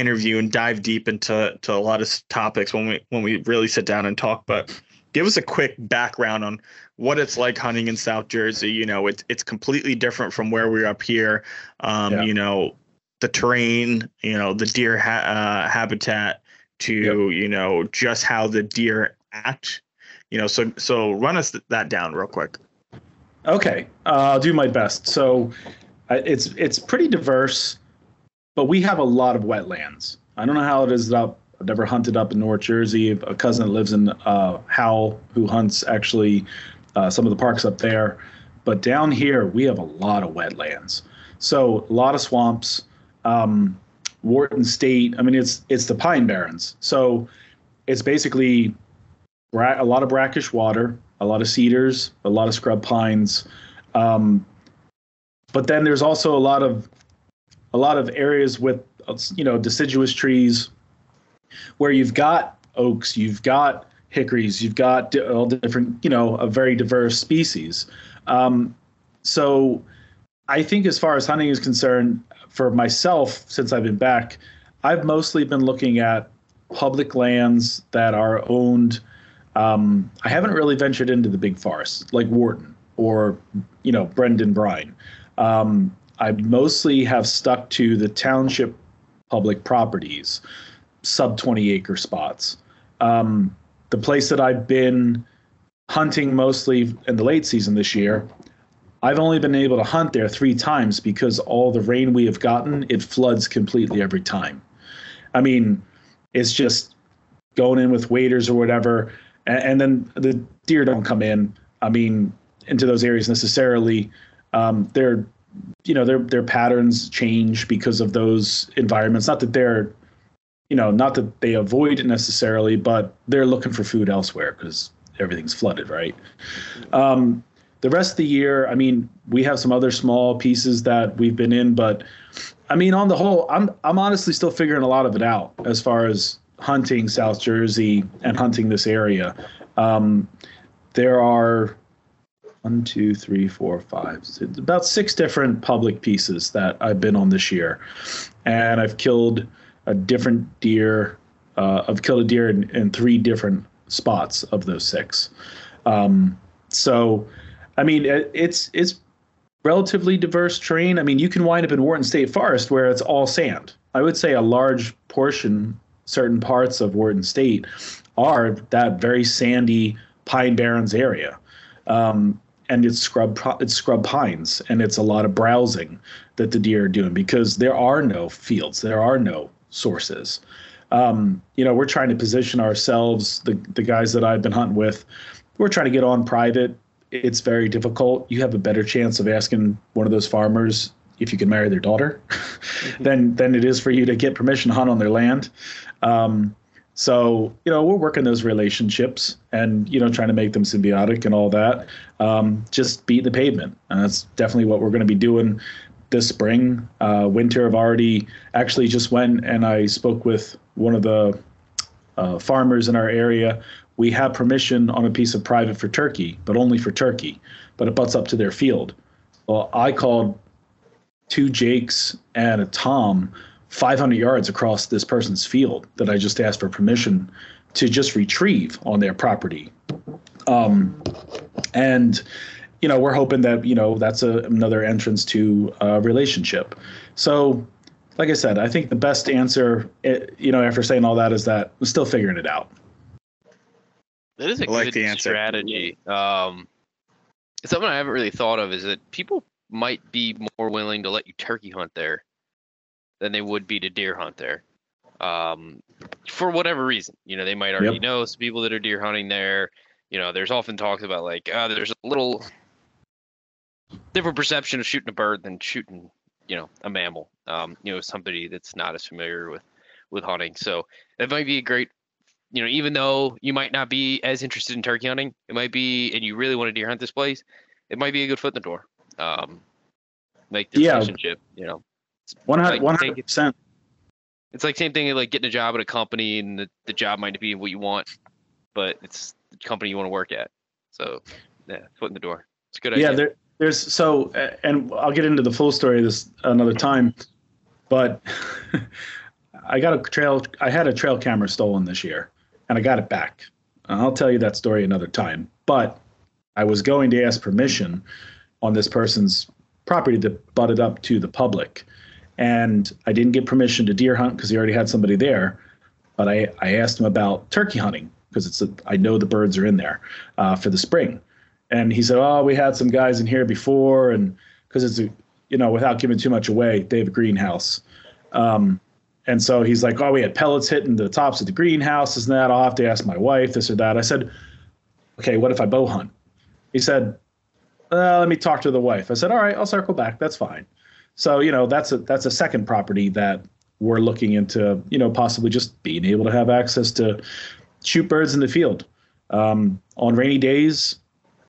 interview and dive deep into to a lot of topics when we when we really sit down and talk but give us a quick background on what it's like hunting in south jersey. You know it's it's completely different from where we're up here. Um Yeah. you know the terrain you know the deer ha- uh, habitat to you know just how the deer act. You know so so run us th- that down real quick. Okay, uh, I'll do my best. So uh, it's it's pretty diverse, but we have a lot of wetlands. I don't know how it is up. I've never hunted up in North Jersey. A cousin lives in uh, Howell who hunts actually uh, some of the parks up there. But down here we have a lot of wetlands. So a lot of swamps. Um, Wharton State. I mean, it's it's the Pine Barrens. So it's basically bra- a lot of brackish water, a lot of cedars, a lot of scrub pines. Um, but then there's also a lot of a lot of areas with you know deciduous trees where you've got oaks, you've got hickories, you've got all different you know a very diverse species. Um, so I think as far as hunting is concerned, for myself, since I've been back, I've mostly been looking at public lands that are owned Um, I haven't really ventured into the big forests like Wharton or you know Brendan Byrne. Um, I mostly have stuck to the township public properties, sub 20 acre spots. Um, the place that I've been hunting mostly in the late season this year, I've only been able to hunt there three times because all the rain we have gotten, it floods completely every time. I mean, it's just going in with waders or whatever, and, and then the deer don't come in. I mean, into those areas necessarily. Um, they're, you know, their their patterns change because of those environments. Not that they're, you know, not that they avoid it necessarily, but they're looking for food elsewhere because everything's flooded, right? Um, the rest of the year, I mean, we have some other small pieces that we've been in, but I mean, on the whole, I'm I'm honestly still figuring a lot of it out as far as hunting South Jersey and hunting this area. Um, there are one, two, three, four, five, six, about six different public pieces that I've been on this year, and I've killed a different deer. Uh, I've killed a deer in, in, three different spots of those six. Um, so, I mean, it, it's it's relatively diverse terrain. I mean, you can wind up in Wharton State Forest where it's all sand. I would say a large portion, certain parts of Wharton State, are that very sandy Pine Barrens area. Um, and it's scrub it's scrub pines and it's a lot of browsing that the deer are doing because there are no fields there are no sources. Um, you know we're trying to position ourselves the the guys that I've been hunting with we're trying to get on private. It's very difficult. You have a better chance of asking one of those farmers if you can marry their daughter mm-hmm. *laughs* than than it is for you to get permission to hunt on their land. Um, so, you know, we're working those relationships and, you know, trying to make them symbiotic and all that. Um, just beat the pavement. And that's definitely what we're going to be doing this spring. Uh, winter, I've already actually just went and I spoke with one of the uh, farmers in our area. We have permission on a piece of private for turkey, but only for turkey, but it butts up to their field. Well, I called two Jakes and a Tom 500 yards across this person's field that I just asked for permission to just retrieve on their property. Um, and you know, we're hoping that you know that's a, another entrance to a relationship. So, like I said, I think the best answer, eh, you know, after saying all that, is that we're still figuring it out. That is a I good like strategy. Um, something I haven't really thought of is that people might be more willing to let you turkey hunt there than they would be to deer hunt there. Um, for whatever reason, you know, they might already yep. know some people that are deer hunting there. You know, there's often talks about like, uh, there's a little different perception of shooting a bird than shooting, you know, a mammal. Um, you know, somebody that's not as familiar with with hunting. So that might be a great, you know, even though you might not be as interested in turkey hunting, it might be, and you really want to deer hunt this place, it might be a good foot in the door. Um, make the yeah. relationship, you know. One hundred percent. It's like same thing like getting a job at a company and the, the job might be what you want, but it's the company you want to work at. So yeah, foot in the door. It's a good idea. Yeah, there, there's so and I'll get into the full story of this another time, but *laughs* I got a trail I had a trail camera stolen this year and I got it back. I'll tell you that story another time. But I was going to ask permission on this person's property that butted up to the public and I didn't get permission to deer hunt because he already had somebody there. But I, I asked him about turkey hunting because it's a, I know the birds are in there uh, for the spring, and he said, "Oh, we had some guys in here before, and because it's a you know without giving too much away, they have a greenhouse." Um, and so he's like, "Oh, we had pellets hitting the tops of the greenhouses and that. I'll have to ask my wife this or that." I said, "Okay, what if I bow hunt?" He said, uh, "Let me talk to the wife." I said, "All right, I'll circle back. That's fine." So you know that's a that's a second property that we're looking into. You know, possibly just being able to have access to shoot birds in the field um, on rainy days.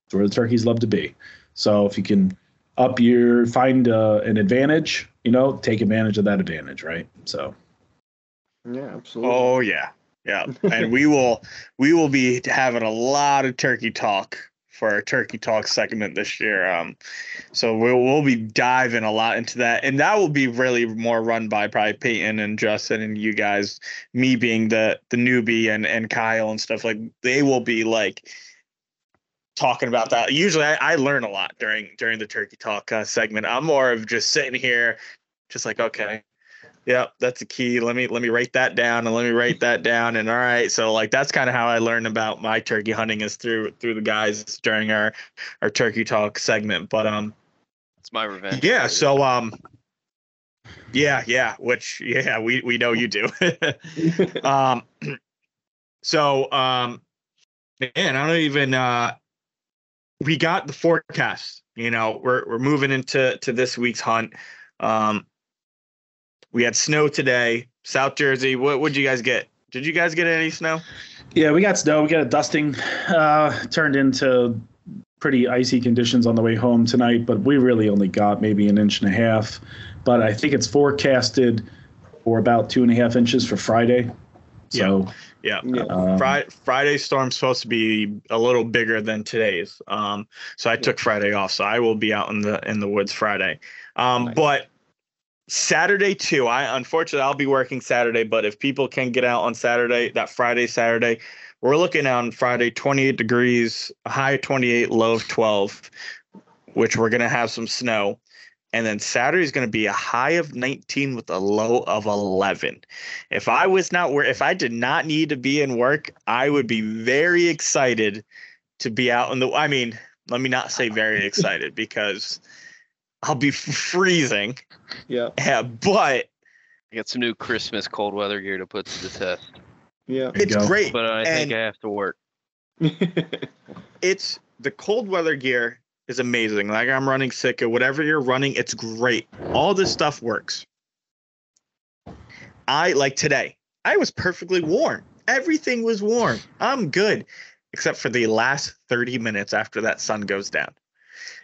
It's where the turkeys love to be. So if you can up your find uh, an advantage, you know, take advantage of that advantage, right? So. Yeah, absolutely. Oh yeah, yeah, and we will we will be having a lot of turkey talk for our Turkey Talk segment this year. Um, so we'll we'll be diving a lot into that, and that will be really more run by probably Peyton and Justin and you guys. Me being the the newbie and and Kyle and stuff like they will be like talking about that. Usually, I, I learn a lot during during the Turkey Talk uh, segment. I'm more of just sitting here, just like okay, yeah, that's a key. Let me let me write that down and let me write that *laughs* down. And all right, so like that's kind of how I learned about my turkey hunting is through through the guys during our our turkey talk segment. But um, it's my revenge. Yeah. So um, yeah, yeah. Which yeah, we we know you do. *laughs* um, *clears throat* so um, man, I don't even uh, we got the forecast. You know, we're we're moving into to this week's hunt. Um, we had snow today. South Jersey. What would you guys get? Did you guys get any snow? Yeah, we got snow. We got a dusting. Uh, turned into pretty icy conditions on the way home tonight, but we really only got maybe an inch and a half. But I think it's forecasted for about two and a half inches for Friday. So yeah, yeah. Um, Friday Friday's storm's supposed to be a little bigger than today's. Um, so I took Friday off, so I will be out in the in the woods Friday. Um, nice. but Saturday too. I unfortunately I'll be working Saturday, but if people can get out on Saturday, that Friday, Saturday, we're looking on Friday 28 degrees, high 28, low of 12, which we're gonna have some snow. And then Saturday is going to be a high of 19 with a low of 11. If I was not where, if I did not need to be in work, I would be very excited to be out in the. I mean, let me not say very excited because I'll be freezing. Yeah. Yeah, but I got some new Christmas cold weather gear to put to the test. Yeah. It's go. great. But I think I have to work. *laughs* it's the cold weather gear is amazing. Like I'm running Sitka, whatever you're running, it's great. All this stuff works. I like today. I was perfectly warm. Everything was warm. I'm good, except for the last 30 minutes after that sun goes down.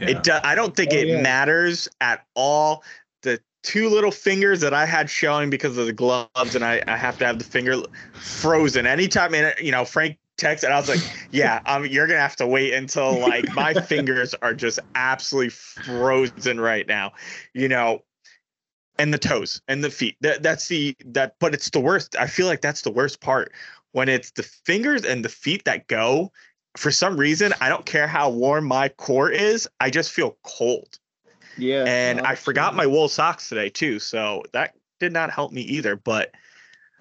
Yeah. It do, I don't think oh, it yeah. matters at all. The two little fingers that I had showing because of the gloves, and I, I have to have the finger frozen. Anytime, and you know, Frank texted, I was like, "Yeah, um, you're gonna have to wait until like my *laughs* fingers are just absolutely frozen right now." You know, and the toes and the feet. That that's the that, but it's the worst. I feel like that's the worst part when it's the fingers and the feet that go for some reason, I don't care how warm my core is, I just feel cold. Yeah. And I forgot my wool socks today too, so that did not help me either. But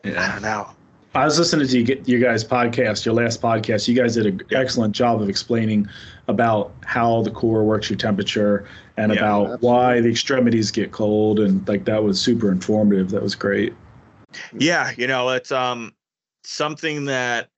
yeah. I don't know. I was listening to you get your guys' podcast, your last podcast. You guys did an excellent job of explaining about how the core works your temperature and yeah, about absolutely. why the extremities get cold and like that was super informative. That was great. Yeah, you know, it's um something that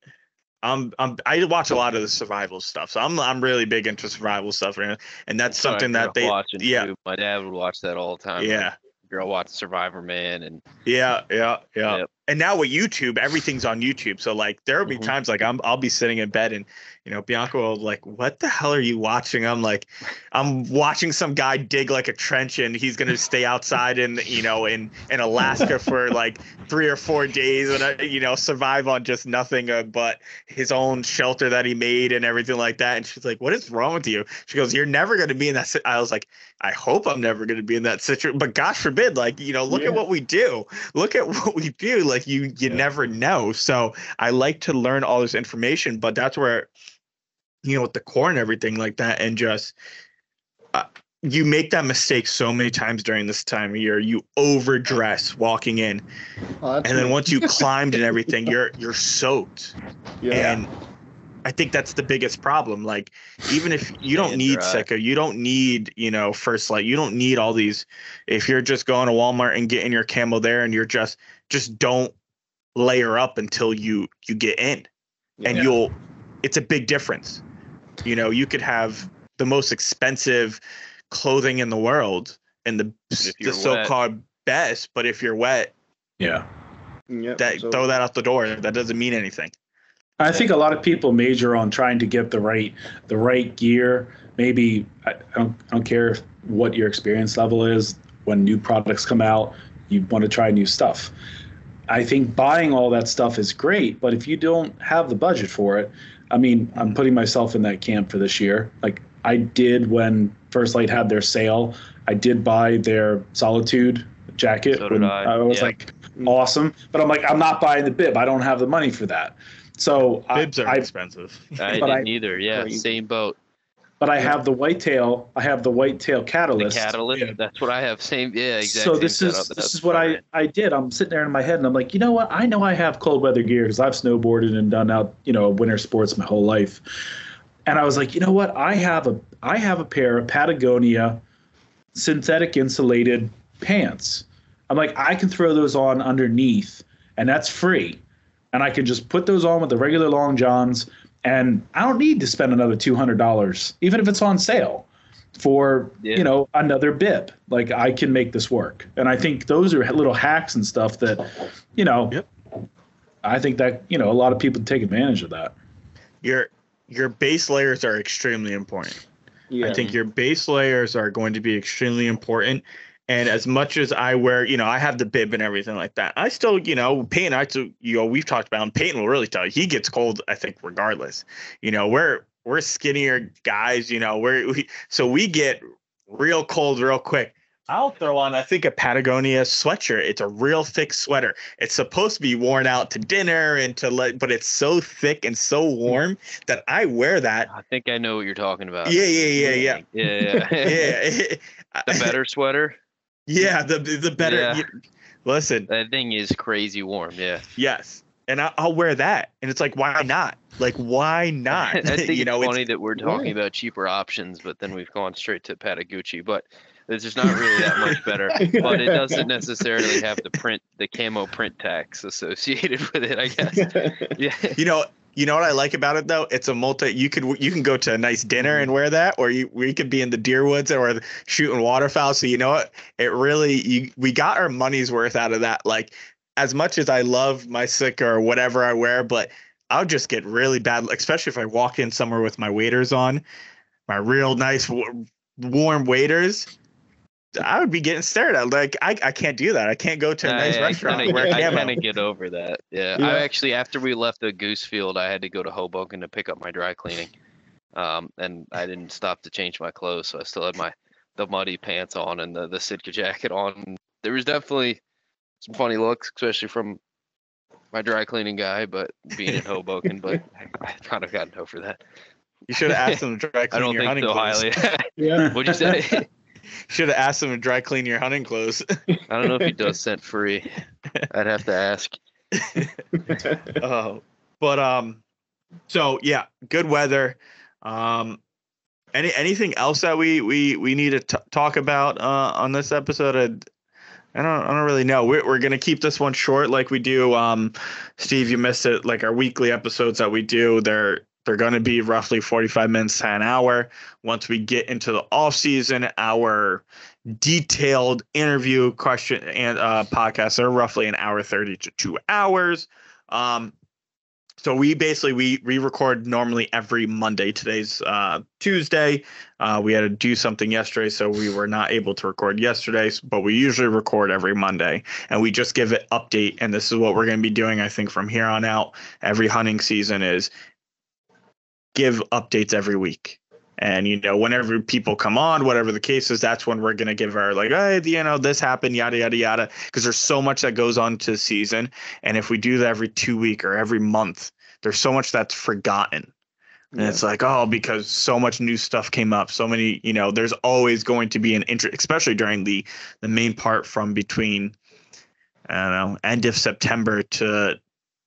I'm, I'm I watch a lot of the survival stuff, so I'm I'm really big into survival stuff, and that's something that they yeah. Too. My dad would watch that all the time. Yeah, girl watch Survivorman and yeah, yeah, yeah. Yep. And now with YouTube, everything's on YouTube. So like there will be mm-hmm. times like I'm I'll be sitting in bed and you know Bianca will like, what the hell are you watching? I'm like, I'm watching some guy dig like a trench and he's gonna stay outside in you know in in Alaska for like three or four days and uh, you know survive on just nothing uh, but his own shelter that he made and everything like that. And she's like, what is wrong with you? She goes, you're never gonna be in that. Si-. I was like, I hope I'm never gonna be in that situation, but gosh forbid, like you know, look yeah. at what we do. Look at what we do. Like you you yeah. never know. So I like to learn all this information, but that's where you know with the core and everything like that and just uh, you make that mistake so many times during this time of year you overdress walking in oh, and then once you *laughs* climbed and everything you're you're soaked yeah. and I think that's the biggest problem. Like, even if you don't need Sitka, you don't need, you know, First Lite, you don't need all these. If you're just going to Walmart and getting your camo there, and you're just just don't layer up until you you get in, and yeah. you'll. It's a big difference. You know, you could have the most expensive clothing in the world and the the so-called wet. best, but if you're wet, yeah, yep, that so. throw that out the door. That doesn't mean anything. I think a lot of people major on trying to get the right the right gear. Maybe I don't, I don't care what your experience level is. When new products come out, you want to try new stuff. I think buying all that stuff is great, but if you don't have the budget for it, I mean, I'm putting myself in that camp for this year. Like I did when First Lite had their sale. I did buy their Solitude jacket So when did I, I was yeah. like awesome, but I'm like I'm not buying the bib. I don't have the money for that. So Bibs I, are I expensive. I But didn't I- either. Yeah, same boat. But I have the whitetail. I have the whitetail The catalyst. catalyst. Yeah. That's what I have. Same. Yeah, exactly. So this is this is what I I did. I'm sitting there in my head and I'm like, you know what? I know I have cold weather gear because I've snowboarded and done out you know winter sports my whole life. And I was like, you know what? I have a I have a pair of Patagonia synthetic insulated pants. I'm like, I can throw those on underneath, and that's free. And I can just put those on with the regular long johns, and I don't need to spend another two hundred dollars, even if it's on sale, for Yeah. you know another bib. Like I can make this work, and I think those are little hacks and stuff that, you know, Yep. I think that you know a lot of people take advantage of that. Your your base layers are extremely important. Yeah. I think your base layers are going to be extremely important. And as much as I wear, you know, I have the bib and everything like that. I still, you know, Peyton, I still, you know, we've talked about him. Peyton will really tell you he gets cold. I think regardless, you know, we're we're skinnier guys. You know, we're we, so we get real cold real quick. I'll throw on, I think, a Patagonia sweatshirt. It's a real thick sweater. It's supposed to be worn out to dinner and to let, but it's so thick and so warm that I wear that. I think I know what you're talking about. Yeah, yeah, yeah, yeah. Yeah. yeah. Yeah. *laughs* *laughs* the better sweater. Yeah, the the better. Yeah. you- listen, That thing is crazy warm. Yeah. yes, and I, I'll wear that, and it's like, why not? Like, why *laughs* not? I think *laughs* you know, it's it's funny that we're talking Yeah. about cheaper options, but then we've gone straight to Patagucci. But it's just not really that much better. *laughs* But it doesn't necessarily have the print, the camo print tax associated with it. I guess. Yeah. you know, you know what I like about it though? It's a multi. You could you can go to a nice dinner and wear that, or you we could be in the deer woods or shooting waterfowl. So you know what? It really you we got our money's worth out of that. Like as much as I love my Sitka or whatever I wear, but I'll just get really bad, especially if I walk in somewhere with my waders on, my real nice warm waders. I would be getting stared at. Like I, I can't do that. I can't go to a nice I, restaurant. kind and of wear camo. get over that. Yeah. Yeah. I actually, after we left the goose field, I had to go to Hoboken to pick up my dry cleaning. Um, and I didn't stop to change my clothes, so I still had my the muddy pants on and the the Sitka jacket on. There was definitely some funny looks, especially from my dry cleaning guy, but being in Hoboken, but *laughs* I, I kind of got over that. You should have asked *laughs* them to dry clean I don't your think hunting so clothes. highly. *laughs* yeah. What'd you say? *laughs* Should have asked him to dry clean your hunting clothes. I don't know if he does *laughs* scent free. I'd have to ask. Oh, *laughs* but um, so yeah, good weather. Um, any anything else that we we we need to t- talk about uh on this episode? I, I don't I don't really know. We're we're gonna keep this one short, like we do. Um, Steve, you missed it. Like our weekly episodes that we do, they're they're going to be roughly 45 minutes to an hour. Once we get into the off season, our detailed interview question and uh, podcasts are roughly an hour 30 to two hours. Um, so we basically we we record normally every Monday. Today's uh, Tuesday. Uh, we had to do something yesterday, so we were not able to record yesterday. But we usually record every Monday, and we just give it update. And this is what we're going to be doing. I think from here on out, every hunting season is give updates every week. And you know, whenever people come on, whatever the case is, that's when we're gonna give our like, hey, you know, this happened, yada yada yada, because there's so much that goes on to the season. And if we do that every two week or every month, there's so much that's forgotten. And it's like, oh, because so much new stuff came up. So many, you know, there's always going to be an interest, especially during the the main part from between, I don't know, end of September to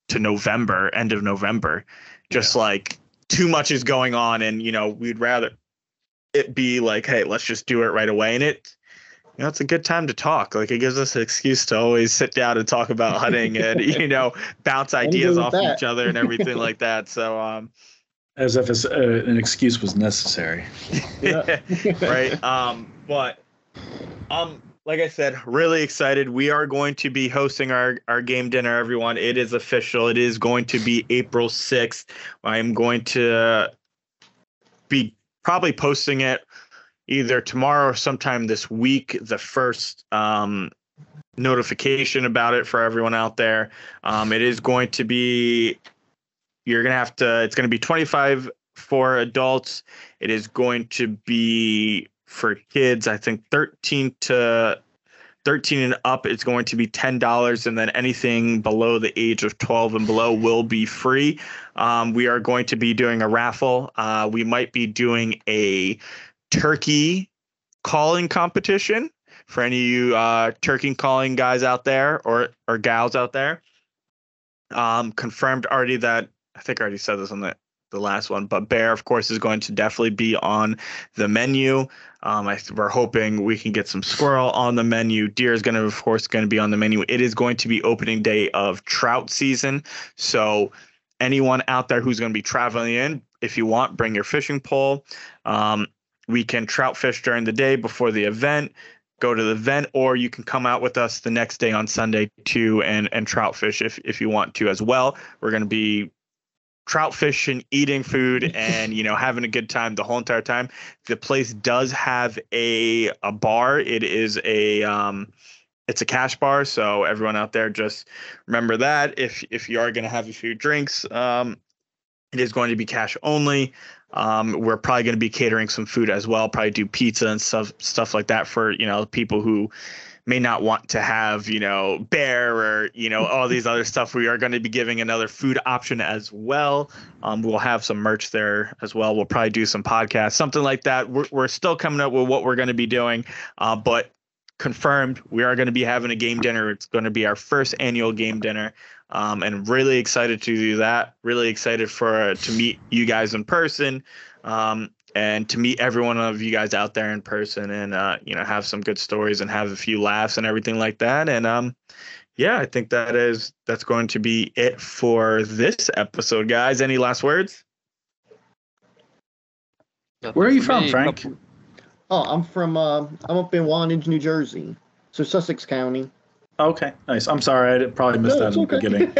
to November, end of November. Just like too much is going on, and you know, we'd rather it be like, hey, let's just do it right away. And it, you know, it's a good time to talk. Like it gives us an excuse to always sit down and talk about hunting and *laughs* you know bounce ideas off that. each other and everything like *laughs* that. So um. As if it's, uh, an excuse was necessary. *laughs* Yeah. right um but um like i said really excited we are going to be hosting our our game dinner everyone it is official it is going to be april 6th i'm going to be probably posting it either tomorrow or sometime this week the first um notification about it for everyone out there. Um, it is going to be you're gonna have to. It's gonna be 25 for adults. It is going to be for kids. I think 13 to 13 and up is going to be $10 and then anything below the age of 12 and below will be free um, we are going to be doing a raffle uh, we might be doing a turkey calling competition for any of you uh, turkey calling guys out there or or gals out there um, confirmed already that i think i already said this on the the last one. But bear, of course, is going to definitely be on the menu. Um, I, we're hoping we can get some squirrel on the menu. Deer is going to, of course, going to be on the menu. It is going to be opening day of trout season. So anyone out there who's going to be traveling in, if you want, bring your fishing pole. Um, we can trout fish during the day before the event. Go to the event, or you can come out with us the next day on Sunday too, and and trout fish if if you want to as well. We're going to be trout fishing, eating food, *laughs* and you know having a good time the whole entire time. The place does have a a bar. It is a um, it's a cash bar, so everyone out there just remember that if if you are going to have a few drinks, um, it is going to be cash only. Um, we're probably going to be catering some food as well. Probably do pizza and stuff stuff like that for you know people who may not want to have, you know, bear or, you know, all these other stuff. We are going to be giving another food option as well. Um, we'll have some merch there as well. We'll probably do some podcasts, something like that. We're, we're still coming up with what we're going to be doing, uh, but confirmed we are going to be having a game dinner. It's going to be our first annual game dinner. Um, and really excited to do that. Really excited for to meet you guys in person. Um, and to meet every one of you guys out there in person and uh, you know have some good stories and have a few laughs and everything like that and um yeah i think that is that's going to be it for this episode guys any last words Nothing Where are you from, me. Frank? Oh, I'm from uh, I'm up in Wantage, New Jersey, so Sussex County. Okay, nice. I'm sorry, I probably missed that in the beginning.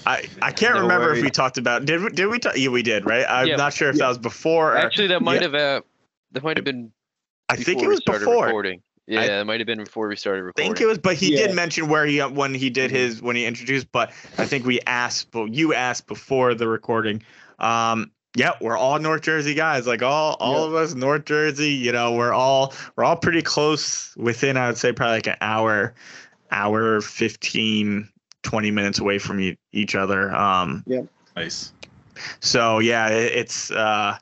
*laughs* i i can't No remember if we talked about did we did we talk yeah we did right i'm Yeah. not sure if that was before or, Actually, that might yeah. have uh, that might have been. i think it we was started before recording. Yeah, it might have been before we started recording. I recording. think it was, but he Yeah. did mention where he when he did his when he introduced. But I think we asked, well, you asked before the recording. Um, yeah, we're all North Jersey guys. Like all all Yeah. of us North Jersey. You know, we're all we're all pretty close within. I would say probably like an hour, hour 15, 20 minutes away from e- each other. Um, nice. so yeah, it, it's uh,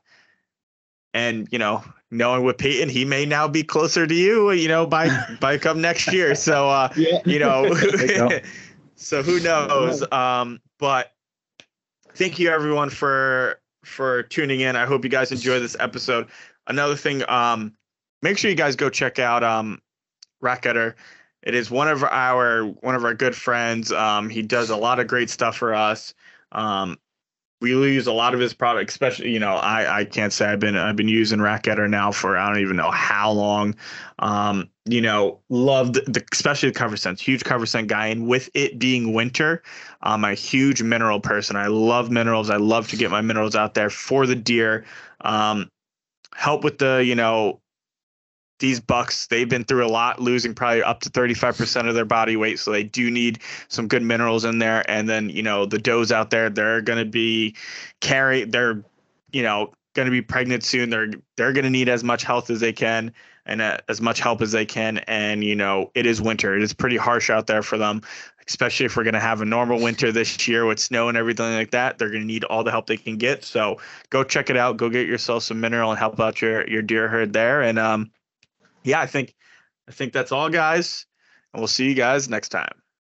and you know, knowing with Peyton, he may now be closer to you. You know, by *laughs* by come next year. So uh, yeah. you know *laughs* *laughs* so who knows um but thank you everyone for for tuning in i hope you guys enjoy this episode another thing um make sure you guys go check out um racketter it is one of our one of our good friends. Um he does a lot of great stuff for us. Um we use a lot of his product, especially you know i i can't say i've been i've been using racketter now for i don't even know how long. Um you know loved the especially the cover scents huge cover scent guy. And with it being winter i'm a huge mineral person. I love minerals. I love to get my minerals out there for the deer. Um help with the you know these bucks they've been through a lot losing probably up to 35% of their body weight so they do need some good minerals in there. And then you know the does out there they're going to be carry they're you know going to be pregnant soon. They're they're going to need as much health as they can and uh, as much help as they can. And you know it is winter. It is pretty harsh out there for them especially if we're going to have a normal winter this year with snow and everything like that. They're going to need all the help they can get. So go check it out. Go get yourself some mineral and help out your your deer herd there. And um yeah i think i think that's all guys and we'll see you guys next time